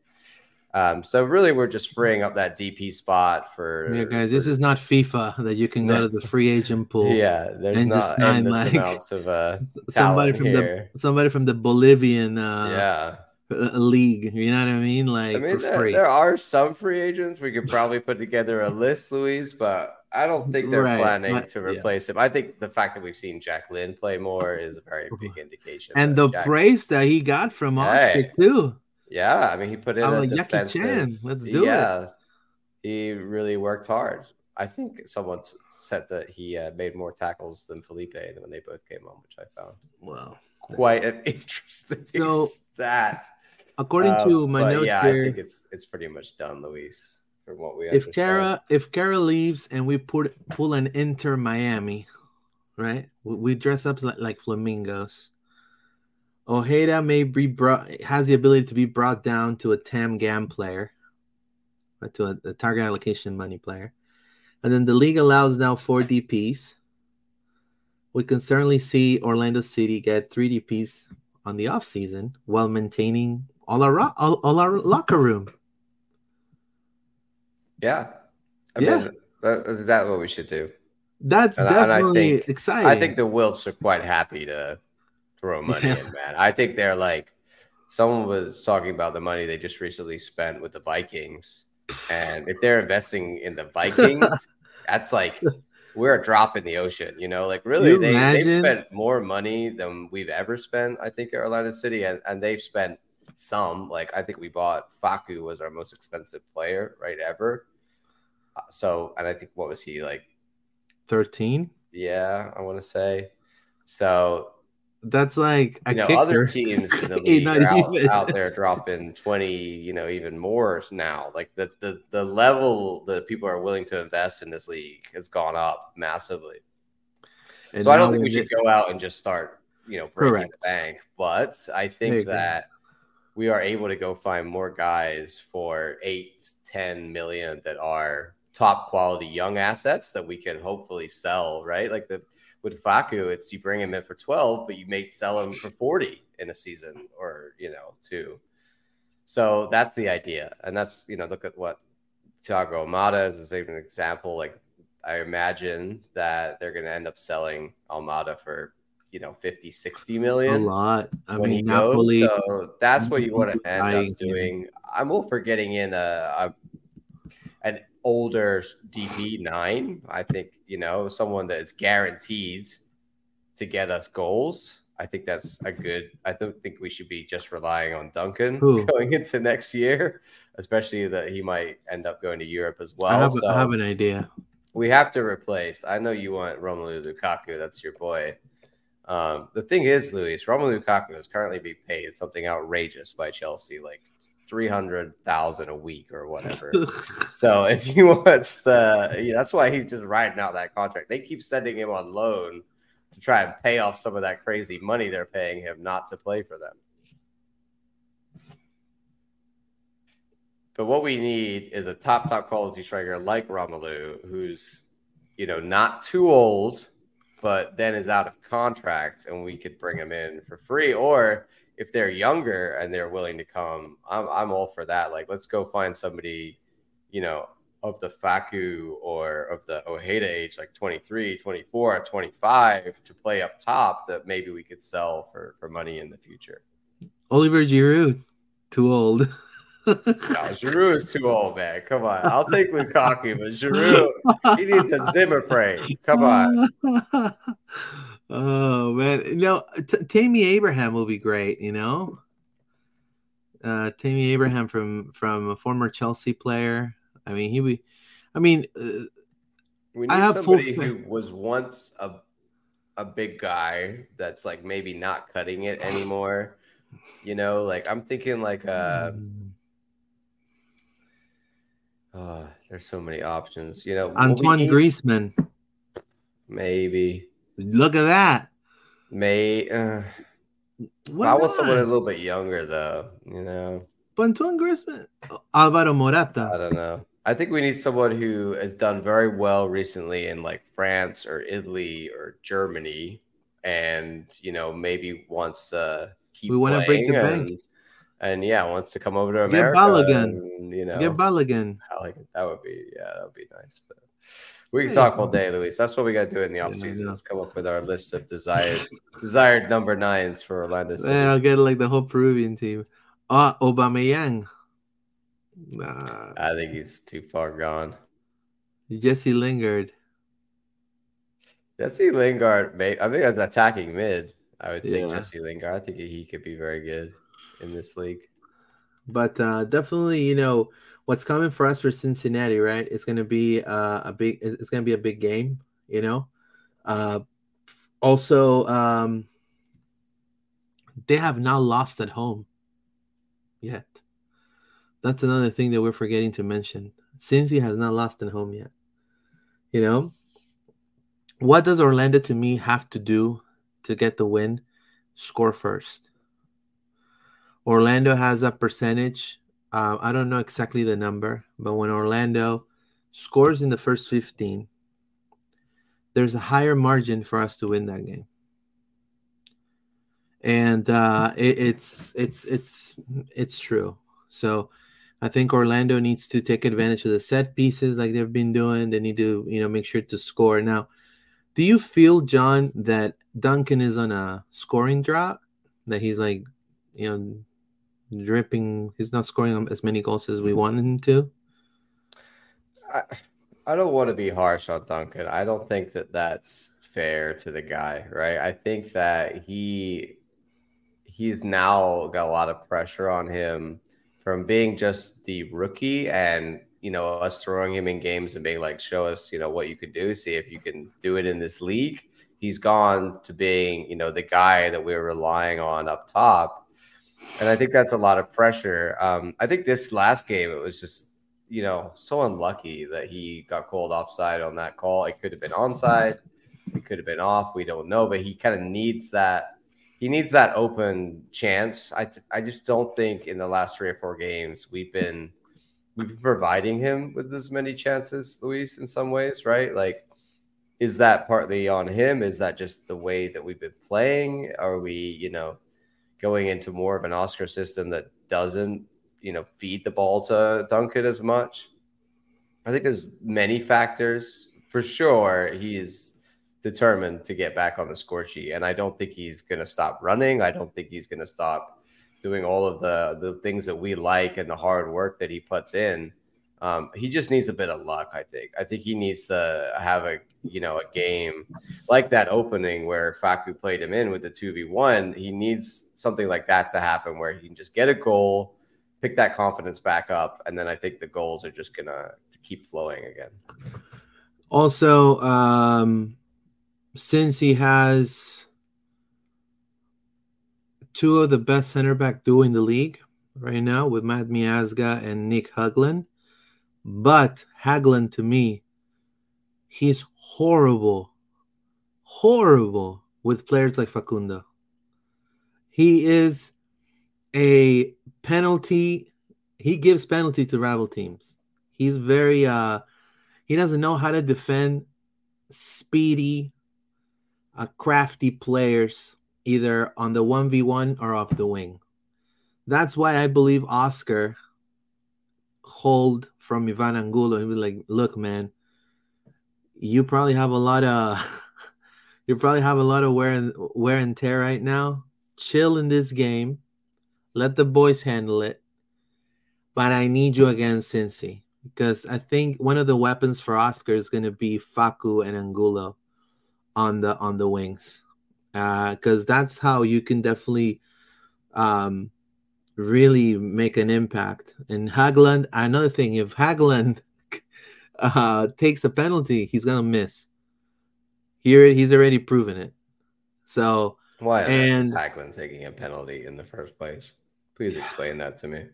Um, so really, we're just freeing up that DP spot for. Yeah, guys, for, this is not FIFA that you can go to the free agent [LAUGHS] pool. Yeah, there's and not just sign like amounts of uh, [LAUGHS] somebody from here. the somebody from the Bolivian. Uh, yeah. League, you know what I mean? Like, I mean, there, there, are some free agents we could probably put together a list, Luis, but I don't think they're right. planning but, to replace yeah. him. I think the fact that we've seen Jack Lynn play more is a very big [LAUGHS] indication. And the Jack... praise that he got from Oscar hey. too. Yeah, I mean, he put in I'm a Yucky Chan. Let's do it. yeah, it. he really worked hard. I think someone said that he uh, made more tackles than Felipe when they both came on, which I found well quite an [LAUGHS] interesting so, stat. According um, to my notes yeah, here, I think it's it's pretty much done, Luis. From what we if Kara if Kara leaves and we put pull an Inter Miami, right? We, we dress up like, like flamingos. Ojeda may be brought has the ability to be brought down to a TAM GAM player, but to a, a, target allocation money player. And then the league allows now four DPs. We can certainly see Orlando City get three DPs on the offseason while maintaining all our all, all our locker room. Yeah. I yeah. Mean, that, that's what we should do. That's and, definitely and I think, exciting. I think the Wilfs are quite happy to throw [LAUGHS] money yeah. in, man. I think they're like someone was talking about the money they just recently spent with the Vikings. And if they're investing in the Vikings, [LAUGHS] that's like we're a drop in the ocean, you know. Like really, they, they've spent more money than we've ever spent, I think, at Orlando City, and, and they've spent some. Like I think we bought Facu was our most expensive player, right, ever. Uh, so, and I think what was he like? Thirteen. Yeah, I want to say. So that's like you know other teams in the [LAUGHS] league are out, out, there dropping 20 you know even more now. Like the, the the level that people are willing to invest in this league has gone up massively. And so i don't think we should go out and just start you know breaking correct. the bank but i think that we are able to go find more guys for eight ten million that are top quality young assets that we can hopefully sell right? Like the with Facu, it's you bring him in for 12, but you may sell him for 40 in a season or, you know, two. So that's the idea. And that's, you know, look at what Thiago Almada is an example. Like, I imagine that they're going to end up selling Almada for, you know, 50, 60 million. A lot. I mean, Napoli. So that's what you want to [LAUGHS] end up doing. I'm all for getting in a, a an older DP nine. I think you know someone that is guaranteed to get us goals. I think that's a good. I don't think we should be just relying on Duncan Ooh. [LAUGHS] going into next year, especially that he might end up going to Europe as well. I have, so I have an idea. We have to replace. I know you want Romelu Lukaku. That's your boy. Um, the thing is, Luis, Romelu Lukaku is currently being paid something outrageous by Chelsea, like three hundred thousand a week or whatever. [LAUGHS] so if he wants the, yeah, that's why he's just riding out that contract. They keep sending him on loan to try and pay off some of that crazy money they're paying him not to play for them. But what we need is a top top quality striker like Romelu, who's you know not too old, but then is out of contract, and we could bring him in for free. Or if they're younger and they're willing to come, I'm I'm all for that. Like let's go find somebody, you know, of the Facu or of the Ojeda age, like 23, 24, 25 to play up top that maybe we could sell for, for money in the future. Oliver Giroud, too old. [LAUGHS] no, Giroud is too old, man. Come on. I'll take Lukaku, but Giroud, he needs a Zimmer frame. Come on. [LAUGHS] oh, man. No, T- Tammy Abraham will be great, you know? Uh, Tammy Abraham from from a former Chelsea player. I mean, he would. I mean, uh, we need I have somebody full... who was once a a big guy that's like maybe not cutting it anymore. You know, like I'm thinking like uh Oh, there's so many options. You know, Antoine Griezmann. Maybe. Look at that. Mate. Uh, I want someone a little bit younger, though. You know. Antoine Griezmann, Alvaro Morata. I don't know. I think we need someone who has done very well recently in like France or Italy or Germany, and you know maybe wants to keep. We want to break the bank and yeah, wants to come over to America. Get Balogun. And, you know, get Balogun. I like it. That would be yeah, that would be nice. But we can talk all day, Luis. That's what we got to do in the off season. Yeah, Let's come up with our list of desired desired number nines for Orlando City. Yeah, I'll get like the whole Peruvian team. Uh Aubameyang. Nah. I think he's too far gone. Jesse Lingard. Jesse Lingard, mate. I think that's attacking mid. I would think yeah. Jesse Lingard. I think he could be very good in this league. But uh, definitely, you know, what's coming for us for Cincinnati, right? It's going to be uh, a big. It's going to be a big game, you know. Uh, also, um, they have not lost at home yet. That's another thing that we're forgetting to mention. Cincy has not lost at home yet. You know, what does Orlando to me have to do to get the win? Score first. Orlando has a percentage. Uh, I don't know exactly the number, but when Orlando scores in the first 15, there's a higher margin for us to win that game. And uh, it, it's it's it's it's true. So I think Orlando needs to take advantage of the set pieces like they've been doing. They need to you know make sure to score. Now, do you feel John that Duncan is on a scoring drought? That he's like you know dripping. He's not scoring as many goals as we want him to. I, I don't want to be harsh on Duncan. I don't think that that's fair to the guy, right? I think that he he's now got a lot of pressure on him from being just the rookie and you know us throwing him in games and being like show us you know what you could do see if you can do it in this league he's gone to being you know the guy that we are relying on up top and I think that's a lot of pressure. Um, I think this last game it was just you know so unlucky that he got called offside on that call. It could have been onside, it could have been off. We don't know, but he kind of needs that. He needs that open chance. I I just don't think in the last three or four games we've been we've been providing him with as many chances, Luis. In some ways, right? Like, is that partly on him? Is that just the way that we've been playing? Are we, you know? Going into more of an Oscar system that doesn't, you know, feed the ball to Duncan as much. I think there's many factors. For sure, he's determined to get back on the score sheet, and I don't think he's going to stop running. I don't think he's going to stop doing all of the the things that we like and the hard work that he puts in. Um, he just needs a bit of luck. I think. I think he needs to have a you know a game like that opening where Facu played him in with the two v one. He needs something like that to happen where he can just get a goal, pick that confidence back up, and then I think the goals are just gonna keep flowing again. Also, um, Cincy has two of the best center back duo in the league, right now with Matt Miazga and Nick Hagglund. But Hagglund, to me, he's horrible, horrible with players like Facundo. He is a penalty. He gives penalty to rival teams. He's very uh he doesn't know how to defend speedy, uh, crafty players either on the 1v1 or off the wing. That's why I believe Oscar hold from Ivan Angulo. He was like, look, man, you probably have a lot of [LAUGHS] you probably have a lot of wear and wear and tear right now. Chill in this game. Let the boys handle it. But I need you against Cincy because I think one of the weapons for Oscar is going to be Facu and Angulo on the on the wings, Uh, because uh, that's how you can definitely um, really make an impact. And Hagglund, another thing, if Hagglund [LAUGHS] uh, takes a penalty, he's gonna miss. Here, he's already proven it. So why and Hagglund taking a penalty in the first place? Please explain that to me.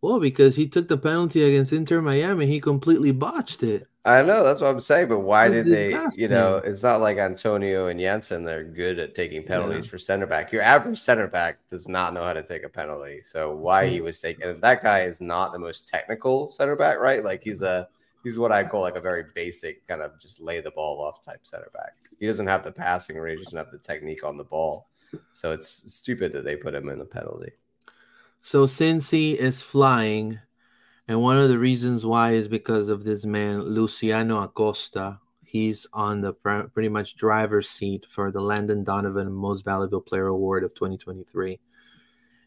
Well, because he took the penalty against Inter Miami, he completely botched it. I know that's what I'm saying, but why did they? You know, it's not like Antonio and Jansson; they're good at taking penalties yeah. for center back. Your average center back does not know how to take a penalty. So why he was taking that guy is not the most technical center back, right? Like he's a he's what I call like a very basic kind of just lay the ball off type center back. He doesn't have the passing range, he doesn't have the technique on the ball. So it's stupid that they put him in the penalty. So Cincy is flying, and one of the reasons why is because of this man Luciano Acosta. He's on the pr- pretty much driver's seat for the Landon Donovan Most Valuable Player Award of 2023.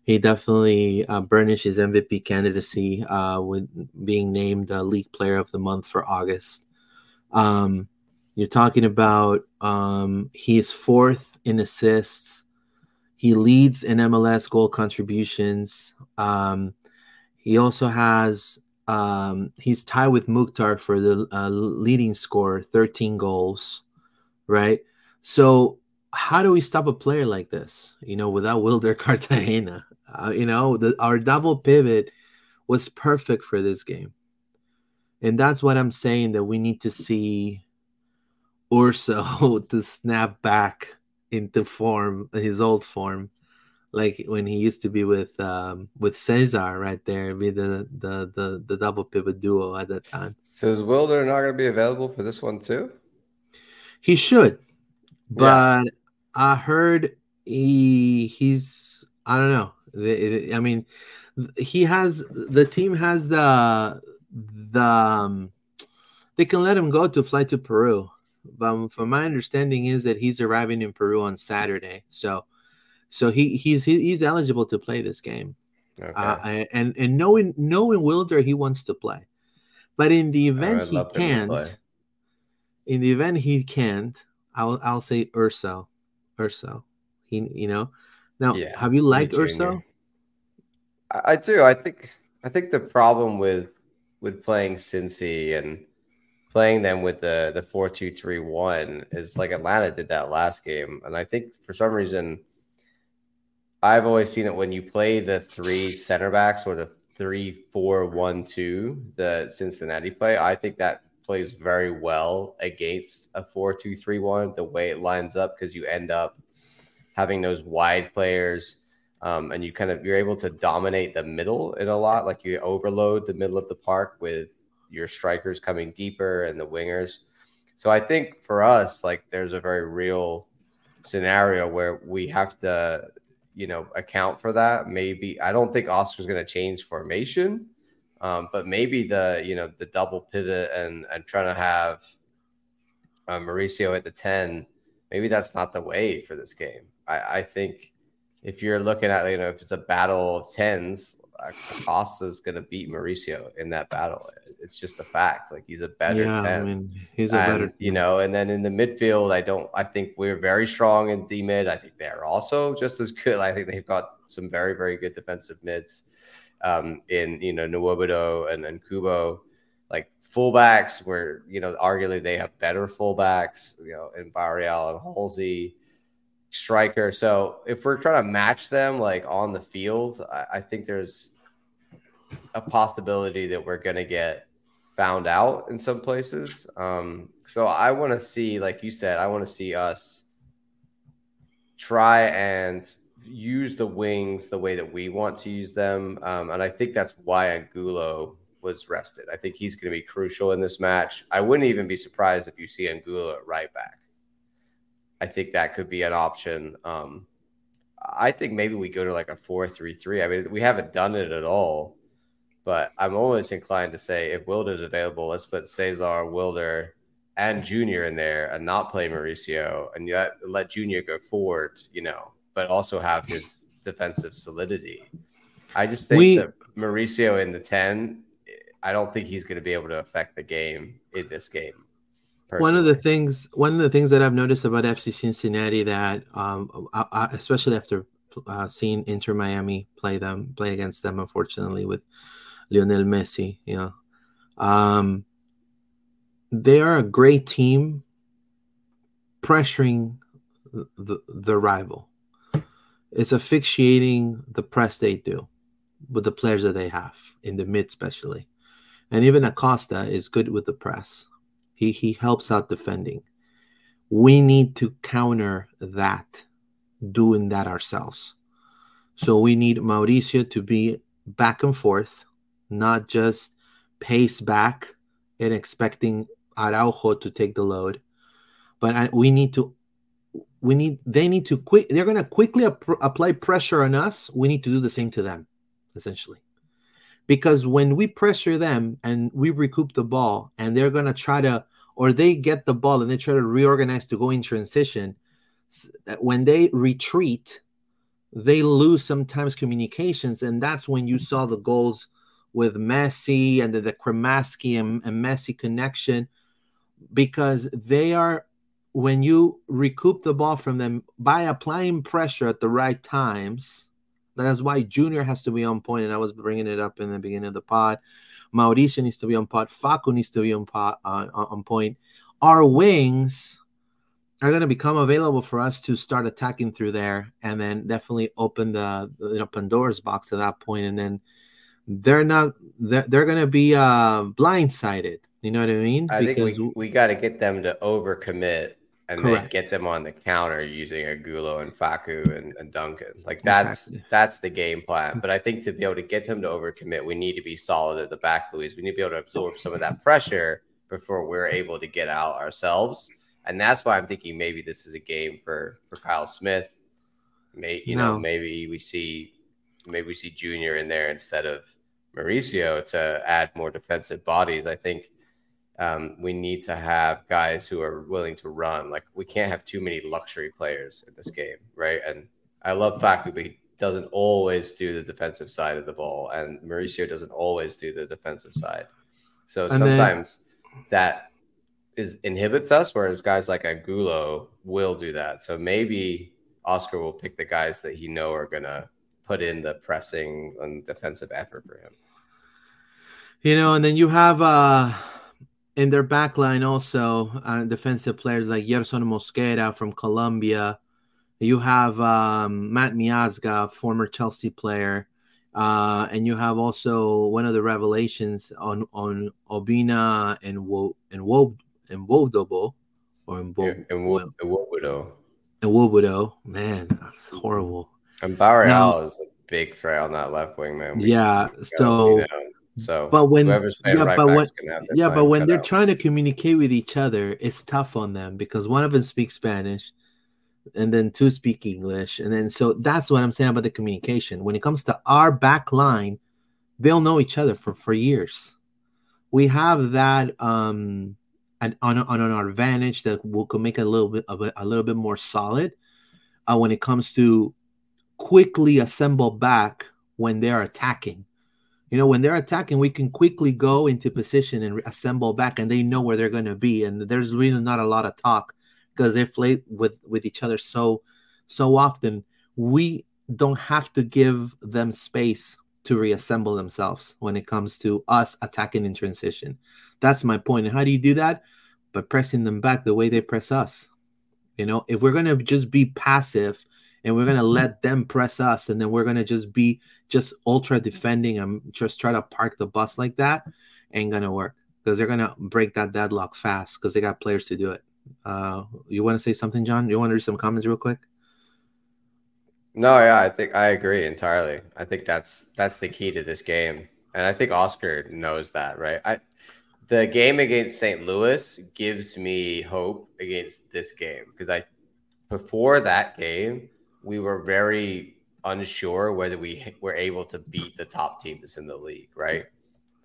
He definitely uh, burnished his MVP candidacy uh, with being named uh, League Player of the Month for August. Um, you're talking about um, he is fourth in assists he leads in MLS goal contributions. Um, he also has um, he's tied with Mukhtar for the uh, leading score, 13 goals, right? So how do we stop a player like this? You know, without [LAUGHS] Wilder Cartagena, uh, you know, the, our double pivot was perfect for this game, and that's what I'm saying that we need to see Urso [LAUGHS] to snap back into form, his old form, like when he used to be with um, with Cesar right there, be the, the the the double pivot duo at that time. So is Wilder not going to be available for this one too? He should, but yeah. I heard he he's I don't know. I mean, he has the team has the the um, they can let him go to fly to Peru but from my understanding is that he's arriving in Peru on Saturday. So, so he he's he's eligible to play this game. Okay. Uh, and and knowing knowing Wilder, he wants to play. But in the event he can't, in the event he can't, I'll I'll say Urso, Urso. He you know. Now, yeah, have you liked Urso? I do. I think I think the problem with with playing Cincy and playing them with the the four two three one is like Atlanta did that last game, and I think for some reason I've always seen it when you play the three center backs or the three four one two the Cincinnati play. I think that plays very well against a four two three one the way it lines up because you end up having those wide players. Um, and you kind of you're able to dominate the middle in a lot like you overload the middle of the park with your strikers coming deeper and the wingers. So I think for us, like there's a very real scenario where we have to, you know, account for that. Maybe I don't think Oscar's going to change formation, um, but maybe the you know the double pivot and and trying to have uh, Mauricio at the ten. Maybe that's not the way for this game. I, I think if you're looking at you know if it's a battle of tens, Acosta is going to beat Mauricio in that battle. It's just a fact. Like he's a better yeah, 10. I mean, he's a and, better, you know. And then in the midfield, I don't. I think we're very strong in D mid. I think they're also just as good. I think they've got some very very good defensive mids. Um, in you know Nwobodo and then Kubo, like fullbacks, where you know arguably they have better fullbacks. You know, in Barreal and Halsey striker. So if we're trying to match them like on the field, I, I think there's a possibility that we're going to get found out in some places. Um, so I want to see, like you said, I want to see us try and use the wings the way that we want to use them. Um, and I think that's why Angulo was rested. I think he's going to be crucial in this match. I wouldn't even be surprised if you see Angulo right back. I think that could be an option. Um, I think maybe we go to like a four-three-three. I mean, we haven't done it at all, but I'm almost inclined to say if Wilder's available, let's put Cesar, Wilder, and Junior in there and not play Mauricio and yet let Junior go forward, you know, but also have his defensive solidity. I just think we, that Mauricio in the 10, I don't think he's going to be able to affect the game in this game. Personally. One of the things, one of the things that I've noticed about FC Cincinnati that, um, I, I, especially after uh, seeing Inter Miami play them, play against them, unfortunately with Lionel Messi, know, um, they are a great team pressuring the, the, the rival. It's asphyxiating the press they do with the players that they have in the mid, especially. And even Acosta is good with the press. He he helps out defending. We need to counter that, doing that ourselves. So we need Mauricio to be back and forth, not just pace back and expecting Araujo to take the load. But we need to we need they need to quick they're going to quickly ap- apply pressure on us we need to do the same to them essentially because when we pressure them and we recoup the ball and they're going to try to or they get the ball and they try to reorganize to go in transition when they retreat they lose sometimes communications and that's when you saw the goals with Messi and the, the Cremaschi and, and Messi connection because they are when you recoup the ball from them by applying pressure at the right times. That's why Junior has to be on point, and I was bringing it up in the beginning of the pod. Mauricio needs to be on pot. Facu needs to be on pot uh, on point. Our wings are going to become available for us to start attacking through there, and then definitely open the you know Pandora's box at that point, and then they're not they're, they're going to be uh, blindsided you know what I mean? I because think we, we got to get them to overcommit and then get them on the counter using Angulo and Facu and, and Duncan. Like that's exactly. that's the game plan. But I think to be able to get them to overcommit, we need to be solid at the back, Luis. We need to be able to absorb some of that pressure before we're able to get out ourselves. And that's why I'm thinking maybe this is a game for for Kyle Smith. May you no. know maybe we see maybe we see Junior in there instead of Mauricio to add more defensive bodies. I think um, we need to have guys who are willing to run. Like we can't have too many luxury players in this game, right? And I love Facu, but he doesn't always do the defensive side of the ball, and Mauricio doesn't always do the defensive side. So and sometimes then, that is inhibits us, whereas guys like Angulo will do that. So maybe Oscar will pick the guys that he know are gonna put in the pressing and defensive effort for him. You know, and then you have uh in their backline also uh, defensive players like Yerson Mosquera from Colombia. You have um, Matt Miazga, former Chelsea player, uh, and you have also one of the revelations on on Obina and Wo and Wo and Wodobo or in Bo and Wobodo. And Wobodo, man, that's horrible. And Barreal is a big threat on that left wing, man. We, yeah, so. You know, so, but when yeah, right but when yeah, but when they're out. trying to communicate with each other, it's tough on them because one of them speaks Spanish, and then two speak English, and then so that's what I'm saying about the communication. When it comes to our back line, they'll know each other for for years. We have that um an, on on our advantage that will can make a little bit of a, a little bit more solid uh, when it comes to quickly assemble back when they're attacking. You know when they're attacking we can quickly go into position and assemble back and they know where they're going to be and there's really not a lot of talk because they play with with each other so so often. We don't have to give them space to reassemble themselves when it comes to us attacking in transition. That's my point. And how do you do that? By pressing them back the way they press us. You know, if we're gonna just be passive and we're gonna let them press us, and then we're gonna just be just ultra defending and just try to park the bus like that, ain't gonna work because they're gonna break that deadlock fast because they got players to do it. Uh, you want to say something, John? You want to read some comments real quick? No, yeah, I think I agree entirely. I think that's that's the key to this game, and I think Oscar knows that, right? I the game against St. Louis gives me hope against this game because I before that game we were very unsure whether we were able to beat the top teams in the league, right?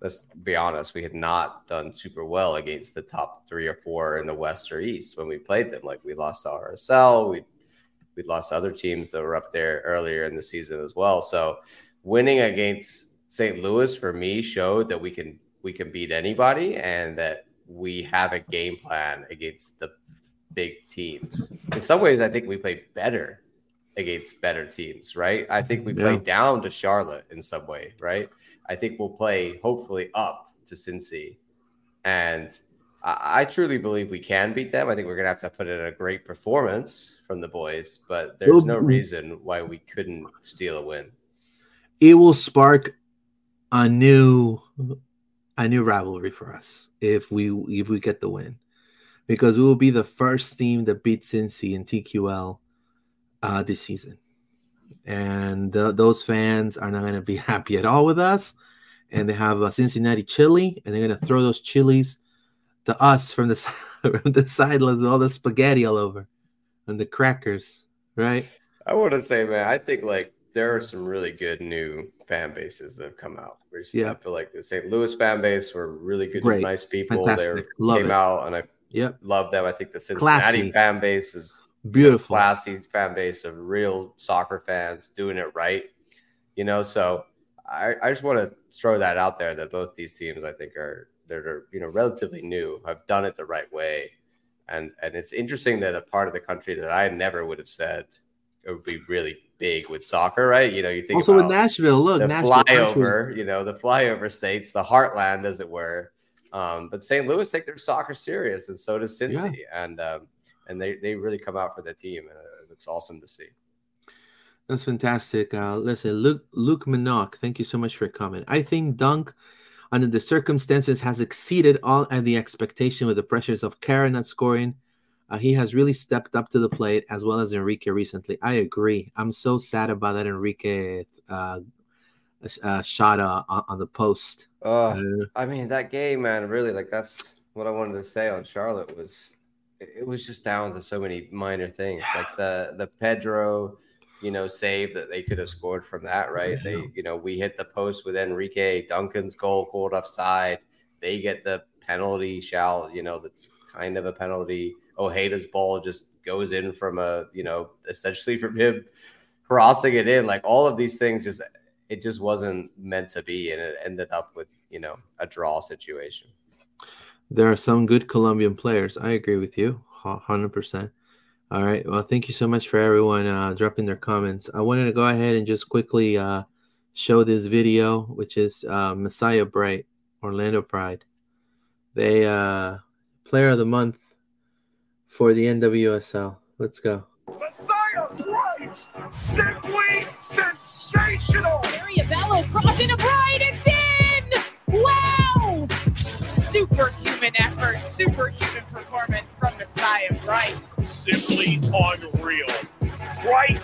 Let's be honest, we had not done super well against the top three or four in the West or East when we played them. Like we lost to RSL, we we'd lost other teams that were up there earlier in the season as well. So winning against St. Louis for me showed that we can we can beat anybody and that we have a game plan against the big teams. In some ways, I think we play better against better teams, right? I think we play yeah. down to Charlotte in some way, right? I think we'll play hopefully up to Cincy. And I, I truly believe we can beat them. I think we're gonna have to put in a great performance from the boys, but there's no reason why we couldn't steal a win. It will spark a new a new rivalry for us if we if we get the win. Because we will be the first team that beat Cincy in TQL uh, this season. And those fans are not going to be [LAUGHS] happy at all with us. And they have a Cincinnati chili, and they're going to throw those chilies to us from the, [LAUGHS] from the sidelines with all the spaghetti all over and the crackers, right? I want to say, man, I think like there are some really good new fan bases that have come out. Yeah, I feel like the St. Louis fan base were really good, Great. nice people. They came it. out, and I yep. love them. I think the Cincinnati classy. fan base is beautiful, classy fan base of real soccer fans doing it right. You know, so I, I just want to throw that out there that both these teams I think are they're you know relatively new have done it the right way and and it's interesting that a part of the country that I never would have said it would be really big with soccer, right? You know, you think also with Nashville, look, the Nashville flyover, country. you know, the flyover states, the heartland, as it were. Um, but St. Louis take their soccer serious, and so does Cincy, yeah. and um, and they they really come out for the team, and uh, it's awesome to see. That's fantastic. Uh, listen, Luke Luke Minock, thank you so much for your comment. I think Dunk under the circumstances, has exceeded all and the expectation with the pressures of Kara not scoring. Uh, he has really stepped up to the plate as well as Enrique recently. I agree. I'm so sad about that Enrique uh, uh, shot uh, on the post. Uh, I mean, that game, man, really, like that's what I wanted to say on Charlotte was it was just down to so many minor things, like the the Pedro you know, save that they could have scored from that, right? They, you know, we hit the post with Enrique Duncan's goal called offside. They get the penalty shall, you know, that's kind of a penalty. Ojeda's ball just goes in from a, you know, essentially from him crossing it in. Like all of these things just it just wasn't meant to be and it ended up with, you know, a draw situation. There are some good Colombian players. I agree with you 100%. All right. Well, thank you so much for everyone uh, dropping their comments. I wanted to go ahead and just quickly uh, show this video, which is uh, Messiah Bright, Orlando Pride. They uh, player of the month for the NWSL. Let's go. Messiah Bright, simply sensational. Bello crossing a Bright, it's from Messiah Bright. Simply unreal. Bright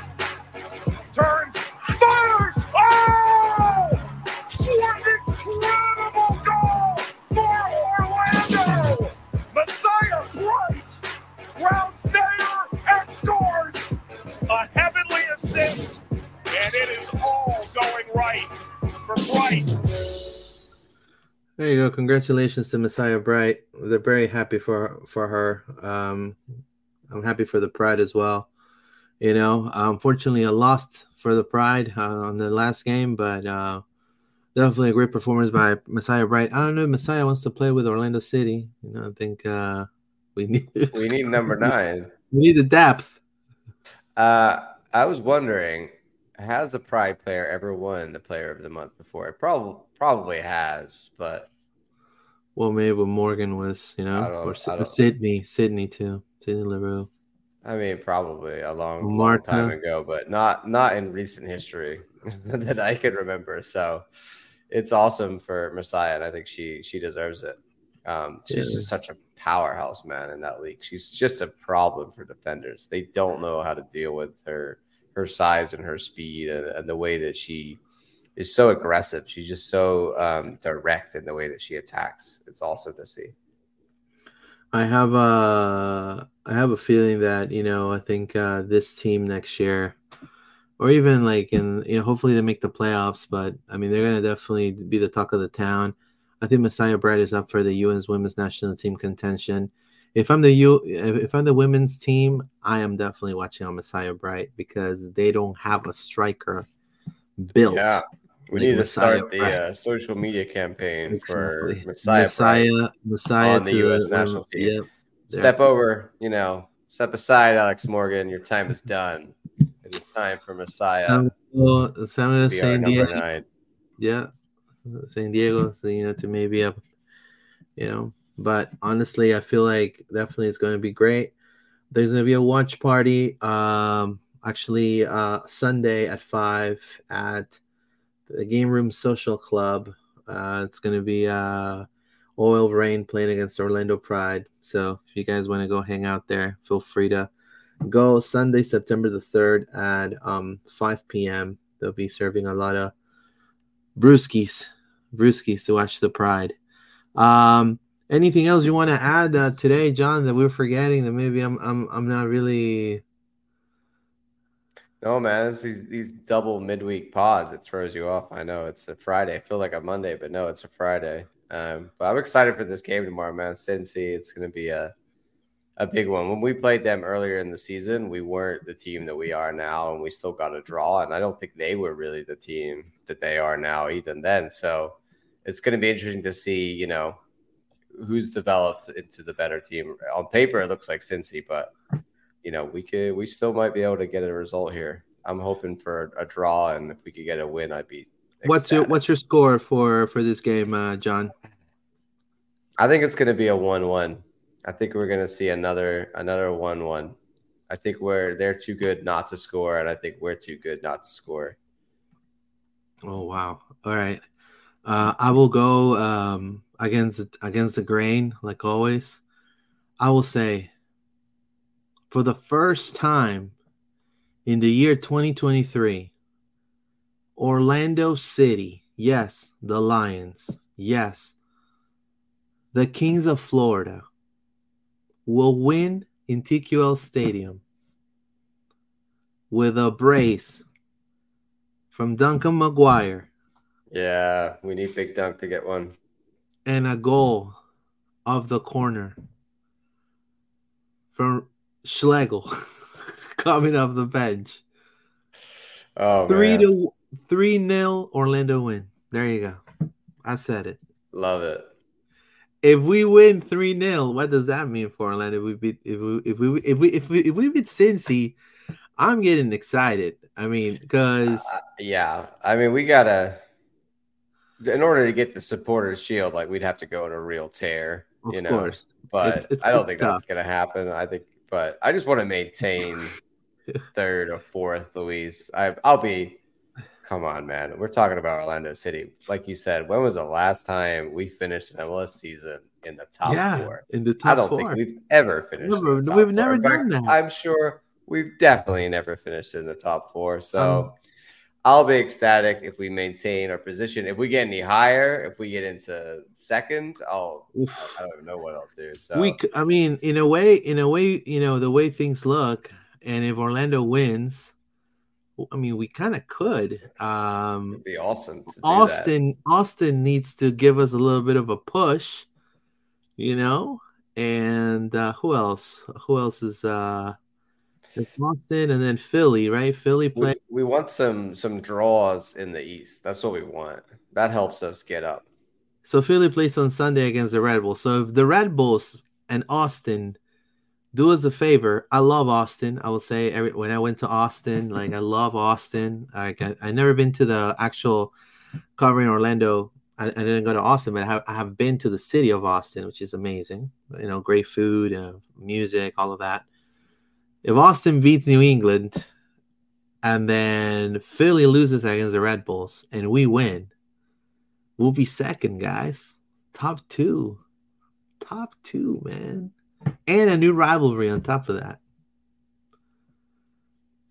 There you go. Congratulations to Messiah Bright. They're very happy for for her. Um, I'm happy for the Pride as well. You know, unfortunately, I lost for the Pride uh, on the last game, but uh, definitely a great performance by Messiah Bright. I don't know. Messiah wants to play with Orlando City. You know, I think uh, we [LAUGHS] need we need number nine. we need the depth. Uh, I was wondering, has a Pride player ever won the Player of the Month before? It probably probably has, but well, maybe Morgan was, you know, or Sydney, Sydney too, Sydney Leroux. I mean, probably a long, long time ago, but not not in recent history [LAUGHS] that I can remember. So it's awesome for Messiah, and I think she she deserves it. Um, she's Yeah. just such a powerhouse, man, in that league. She's just a problem for defenders. They don't know how to deal with her her size and her speed and, and the way that she is so aggressive. She's just so um, direct in the way that she attacks. It's awesome to see. I have a I have a feeling that you know I think uh, this team next year, or even like in you know hopefully they make the playoffs, but I mean they're gonna definitely be the talk of the town. I think Messiah Bright is up for the UN's Women's National Team contention. If I'm the U, if I'm the women's team, I am definitely watching on Messiah Bright because they don't have a striker built. Yeah. We Like need to start the uh, social media campaign for Exactly. Messiah. Messiah. Messiah, Messiah on the US national team. Yep. Step over, you know, step aside, Alex Morgan. Your time is done. It is time for Messiah Time to time to to be our San Diego. nine. yeah, San Diego, so you know, to maybe up, you know. But honestly, I feel like definitely it's going to be great. There's going to be a watch party, um, actually, uh, Sunday at five at the Game Room Social Club. Uh, it's going to be uh, OL Reign playing against Orlando Pride. So if you guys want to go hang out there, feel free to go Sunday, September the 3rd at um, 5 p.m. They'll be serving a lot of brewskis, brewskis to watch the Pride. Um, anything else you want to add uh, today, John, that we're forgetting that maybe I'm I'm I'm not really No, man, it's these, these double midweek pods. It throws you off. I know it's a Friday. I feel like a Monday, but no, it's a Friday. Um, but I'm excited for this game tomorrow, man. Cincy, it's going to be a a big one. When we played them earlier in the season, we weren't the team that we are now, and we still got a draw. And I don't think they were really the team that they are now, even then. So it's going to be interesting to see, you know, who's developed into the better team. On paper, it looks like Cincy, but you know, we could, we still might be able to get a result here. I'm hoping for a draw, and if we could get a win, I'd be. What's your what's your score for for this game, uh, John? I think it's going to be a one-one. I think we're going to see another another one-one. I think we're they're too good not to score, and I think we're too good not to score. Oh wow! All right, uh, I will go um, against the, against the grain like always. I will say, for the first time in the year 2023, Orlando City, yes, the Lions, yes, the Kings of Florida will win in TQL Stadium with a brace from Duncan McGuire Yeah, we need Big Dunk to get one. and a goal of the corner from Schlegel [LAUGHS] coming off the bench. Oh, three man. to three nil Orlando win. There you go. I said it. love it. If we win three 0 what does that mean for Orlando? If we beat if we if we if we if we, if we beat Cincy, I'm getting excited. I mean, because Uh, yeah, I mean, we gotta. In order to get the supporters shield, like we'd have to go on a real tear, of you know. course, But It's- it's- I don't think tough. that's gonna happen. I think, but I just want to maintain [LAUGHS] third or fourth, Luis. I, I'll be. Come on, man. We're talking about Orlando City. Like you said, when was the last time we finished an MLS season in the top yeah, four? in the top I don't four. think we've ever finished. in Never- the top we've four. never fact, done that. I'm sure we've definitely never finished in the top four. So Um, I'll be ecstatic if we maintain our position. If we get any higher, if we get into second, I'll Oof. I don't even know what I'll do. So we i mean in a way in a way you know the way things look and if orlando wins i mean we kind of could um it'd be awesome. To do that. austin austin needs to give us a little bit of a push you know and uh who else who else is uh austin and then philly right philly play We, we want some some draws in the East. That's what we want. That helps us get up. So Philly plays on Sunday against the Red Bulls. So if the Red Bulls and Austin do us a favor, I love Austin. I will say every when I went to Austin, like I love Austin. Like I, I never been to the actual covering Orlando. I, I didn't go to Austin, but I have, I have been to the city of Austin, which is amazing. You know, great food, uh, music, all of that. If Austin beats New England and then Philly loses against the Red Bulls and we win, we'll be second, guys. Top two. Top two, man. And a new rivalry on top of that.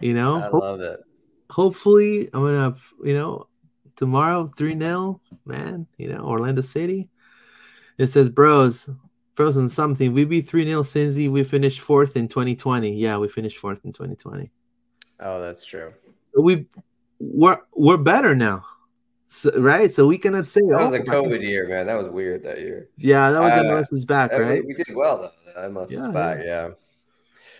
You know, I love it. hopefully I'm gonna, you know, tomorrow 3 0, man, you know, Orlando City. It says, bros, and something. We beat 3 0 Cincy. We finished fourth in 2020. Yeah, we finished fourth in 2020. Oh, that's true. We we're we're better now. So, right? So we cannot say That was oh, a COVID year, man. That was weird that year. Yeah, that was Uh, MLS's back, right? We did well though. I must Yeah, back, yeah.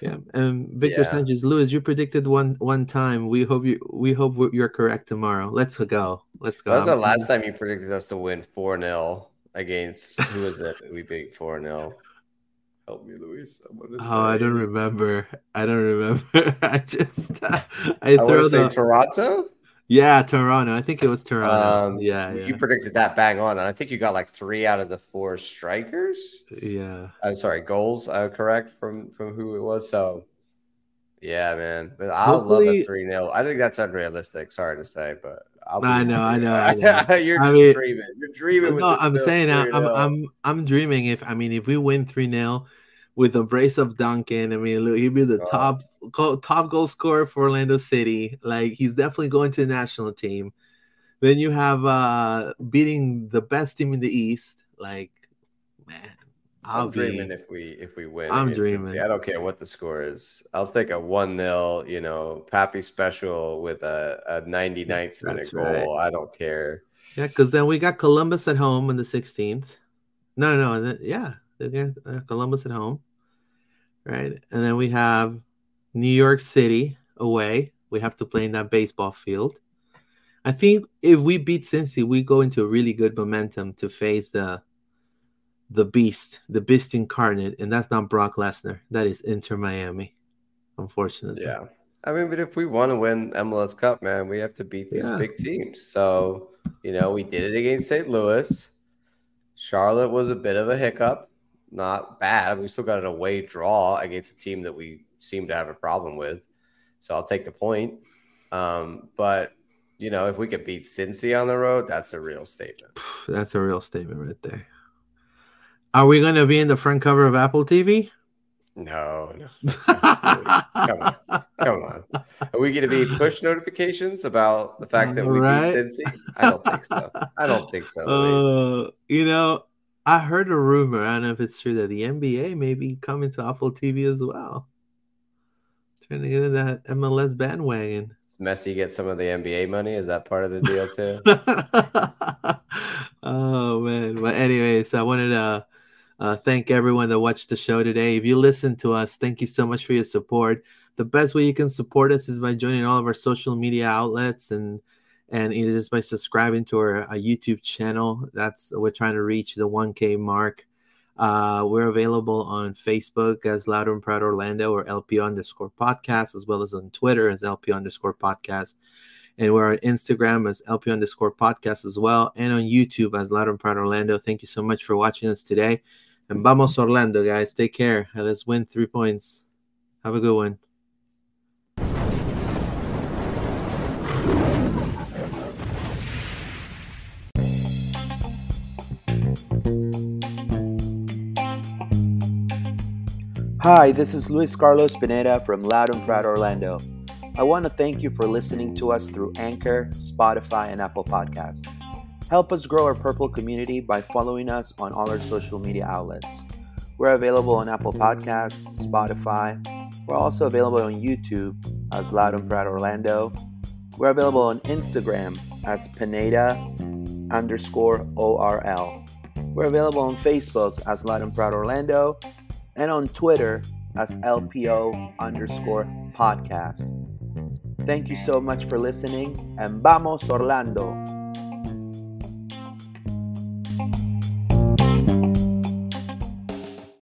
Yeah. And Victor Yeah. Sanchez Lewis, you predicted one one time. We hope you we hope you're correct tomorrow. Let's go. Let's go. That was the last time you predicted us to win 4 0 against who was it? We beat 4 0. Help me, Luis. I wanna Oh, I don't remember. I don't remember. [LAUGHS] I just [LAUGHS] I I throw want the Toronto. yeah Toronto. I think it was Toronto. Um, yeah, You yeah, predicted that bang on, and I think you got like three out of the four strikers. yeah. I'm sorry, goals. Uh, correct from from who it was. So, yeah, man, I'll love Hopefully- a three 0 I think that's unrealistic. Sorry to say, but I'll I [LAUGHS] know, I know, I know. You're I mean- dreaming. You're dreaming. No, I'm saying I, I'm I'm I'm dreaming. If I mean, if we win three 0 with the brace of Duncan, I mean, look, he'd be the Oh. top go, top goal scorer for Orlando City. Like he's definitely going to the national team. Then you have uh beating the best team in the East. Like, I'm be. dreaming if we if we win. I'm dreaming. Cincy. I don't care what the score is. I'll take a one 0 You know, Pappy special with a, a 99th minute That's goal. right. I don't care. Yeah, because then we got Columbus at home on the 16th. No, no, no. Yeah, they got uh, Columbus at home, right? And then we have New York City away. We have to play in that baseball field. I think if we beat Cincy, we go into a really good momentum to face the the beast, the beast incarnate, and that's not Brock Lesnar. That is Inter Miami, unfortunately. Yeah. I mean, but if we want to win MLS Cup, man, we have to beat these Yeah. big teams. So, you know, we did it against St. Louis. Charlotte was a bit of a hiccup. Not bad. We still got an away draw against a team that we seem to have a problem with. So I'll take the point. Um, but, you know, if we could beat Cincy on the road, that's a real statement. That's a real statement right there. Are we going to be in the front cover of Apple TV? No, no. [LAUGHS] on. Come on. Are we going to be push notifications about the fact that we Right. beat Cincy? I don't think so. I don't think so. Uh, you know, I heard a rumor. I don't know if it's true that the NBA may be coming to Apple TV as well. Trying to get in that MLS bandwagon. Messi gets some of the NBA money. Is that part of the deal too? [LAUGHS] oh man! But anyways, I wanted to uh, thank everyone that watched the show today. If you listen to us, thank you so much for your support. The best way you can support us is by joining all of our social media outlets and and it is by subscribing to our, our YouTube channel. That's we're trying to reach the 1K mark. Uh, we're available on Facebook as Loud and Proud Orlando or LP underscore podcast, as well as on Twitter as LP underscore podcast. And we're on Instagram as LP underscore podcast as well, and on YouTube as Loud and Proud Orlando. Thank you so much for watching us today. And vamos Orlando, guys. Take care. Let's win three points. Have a good one. Hi, this is Luis Carlos Pineda from Loud and Proud Orlando. I want to thank you for listening to us through Anchor, Spotify, and Apple Podcasts. Help us grow our Purple community by following us on all our social media outlets. We're available on Apple Podcasts, Spotify. We're also available on YouTube as Loud and Proud Orlando. We're available on Instagram as Pineda underscore ORL. We're available on Facebook as Loud and Proud Orlando and on Twitter as LPO underscore podcast. Thank you so much for listening and vamos Orlando!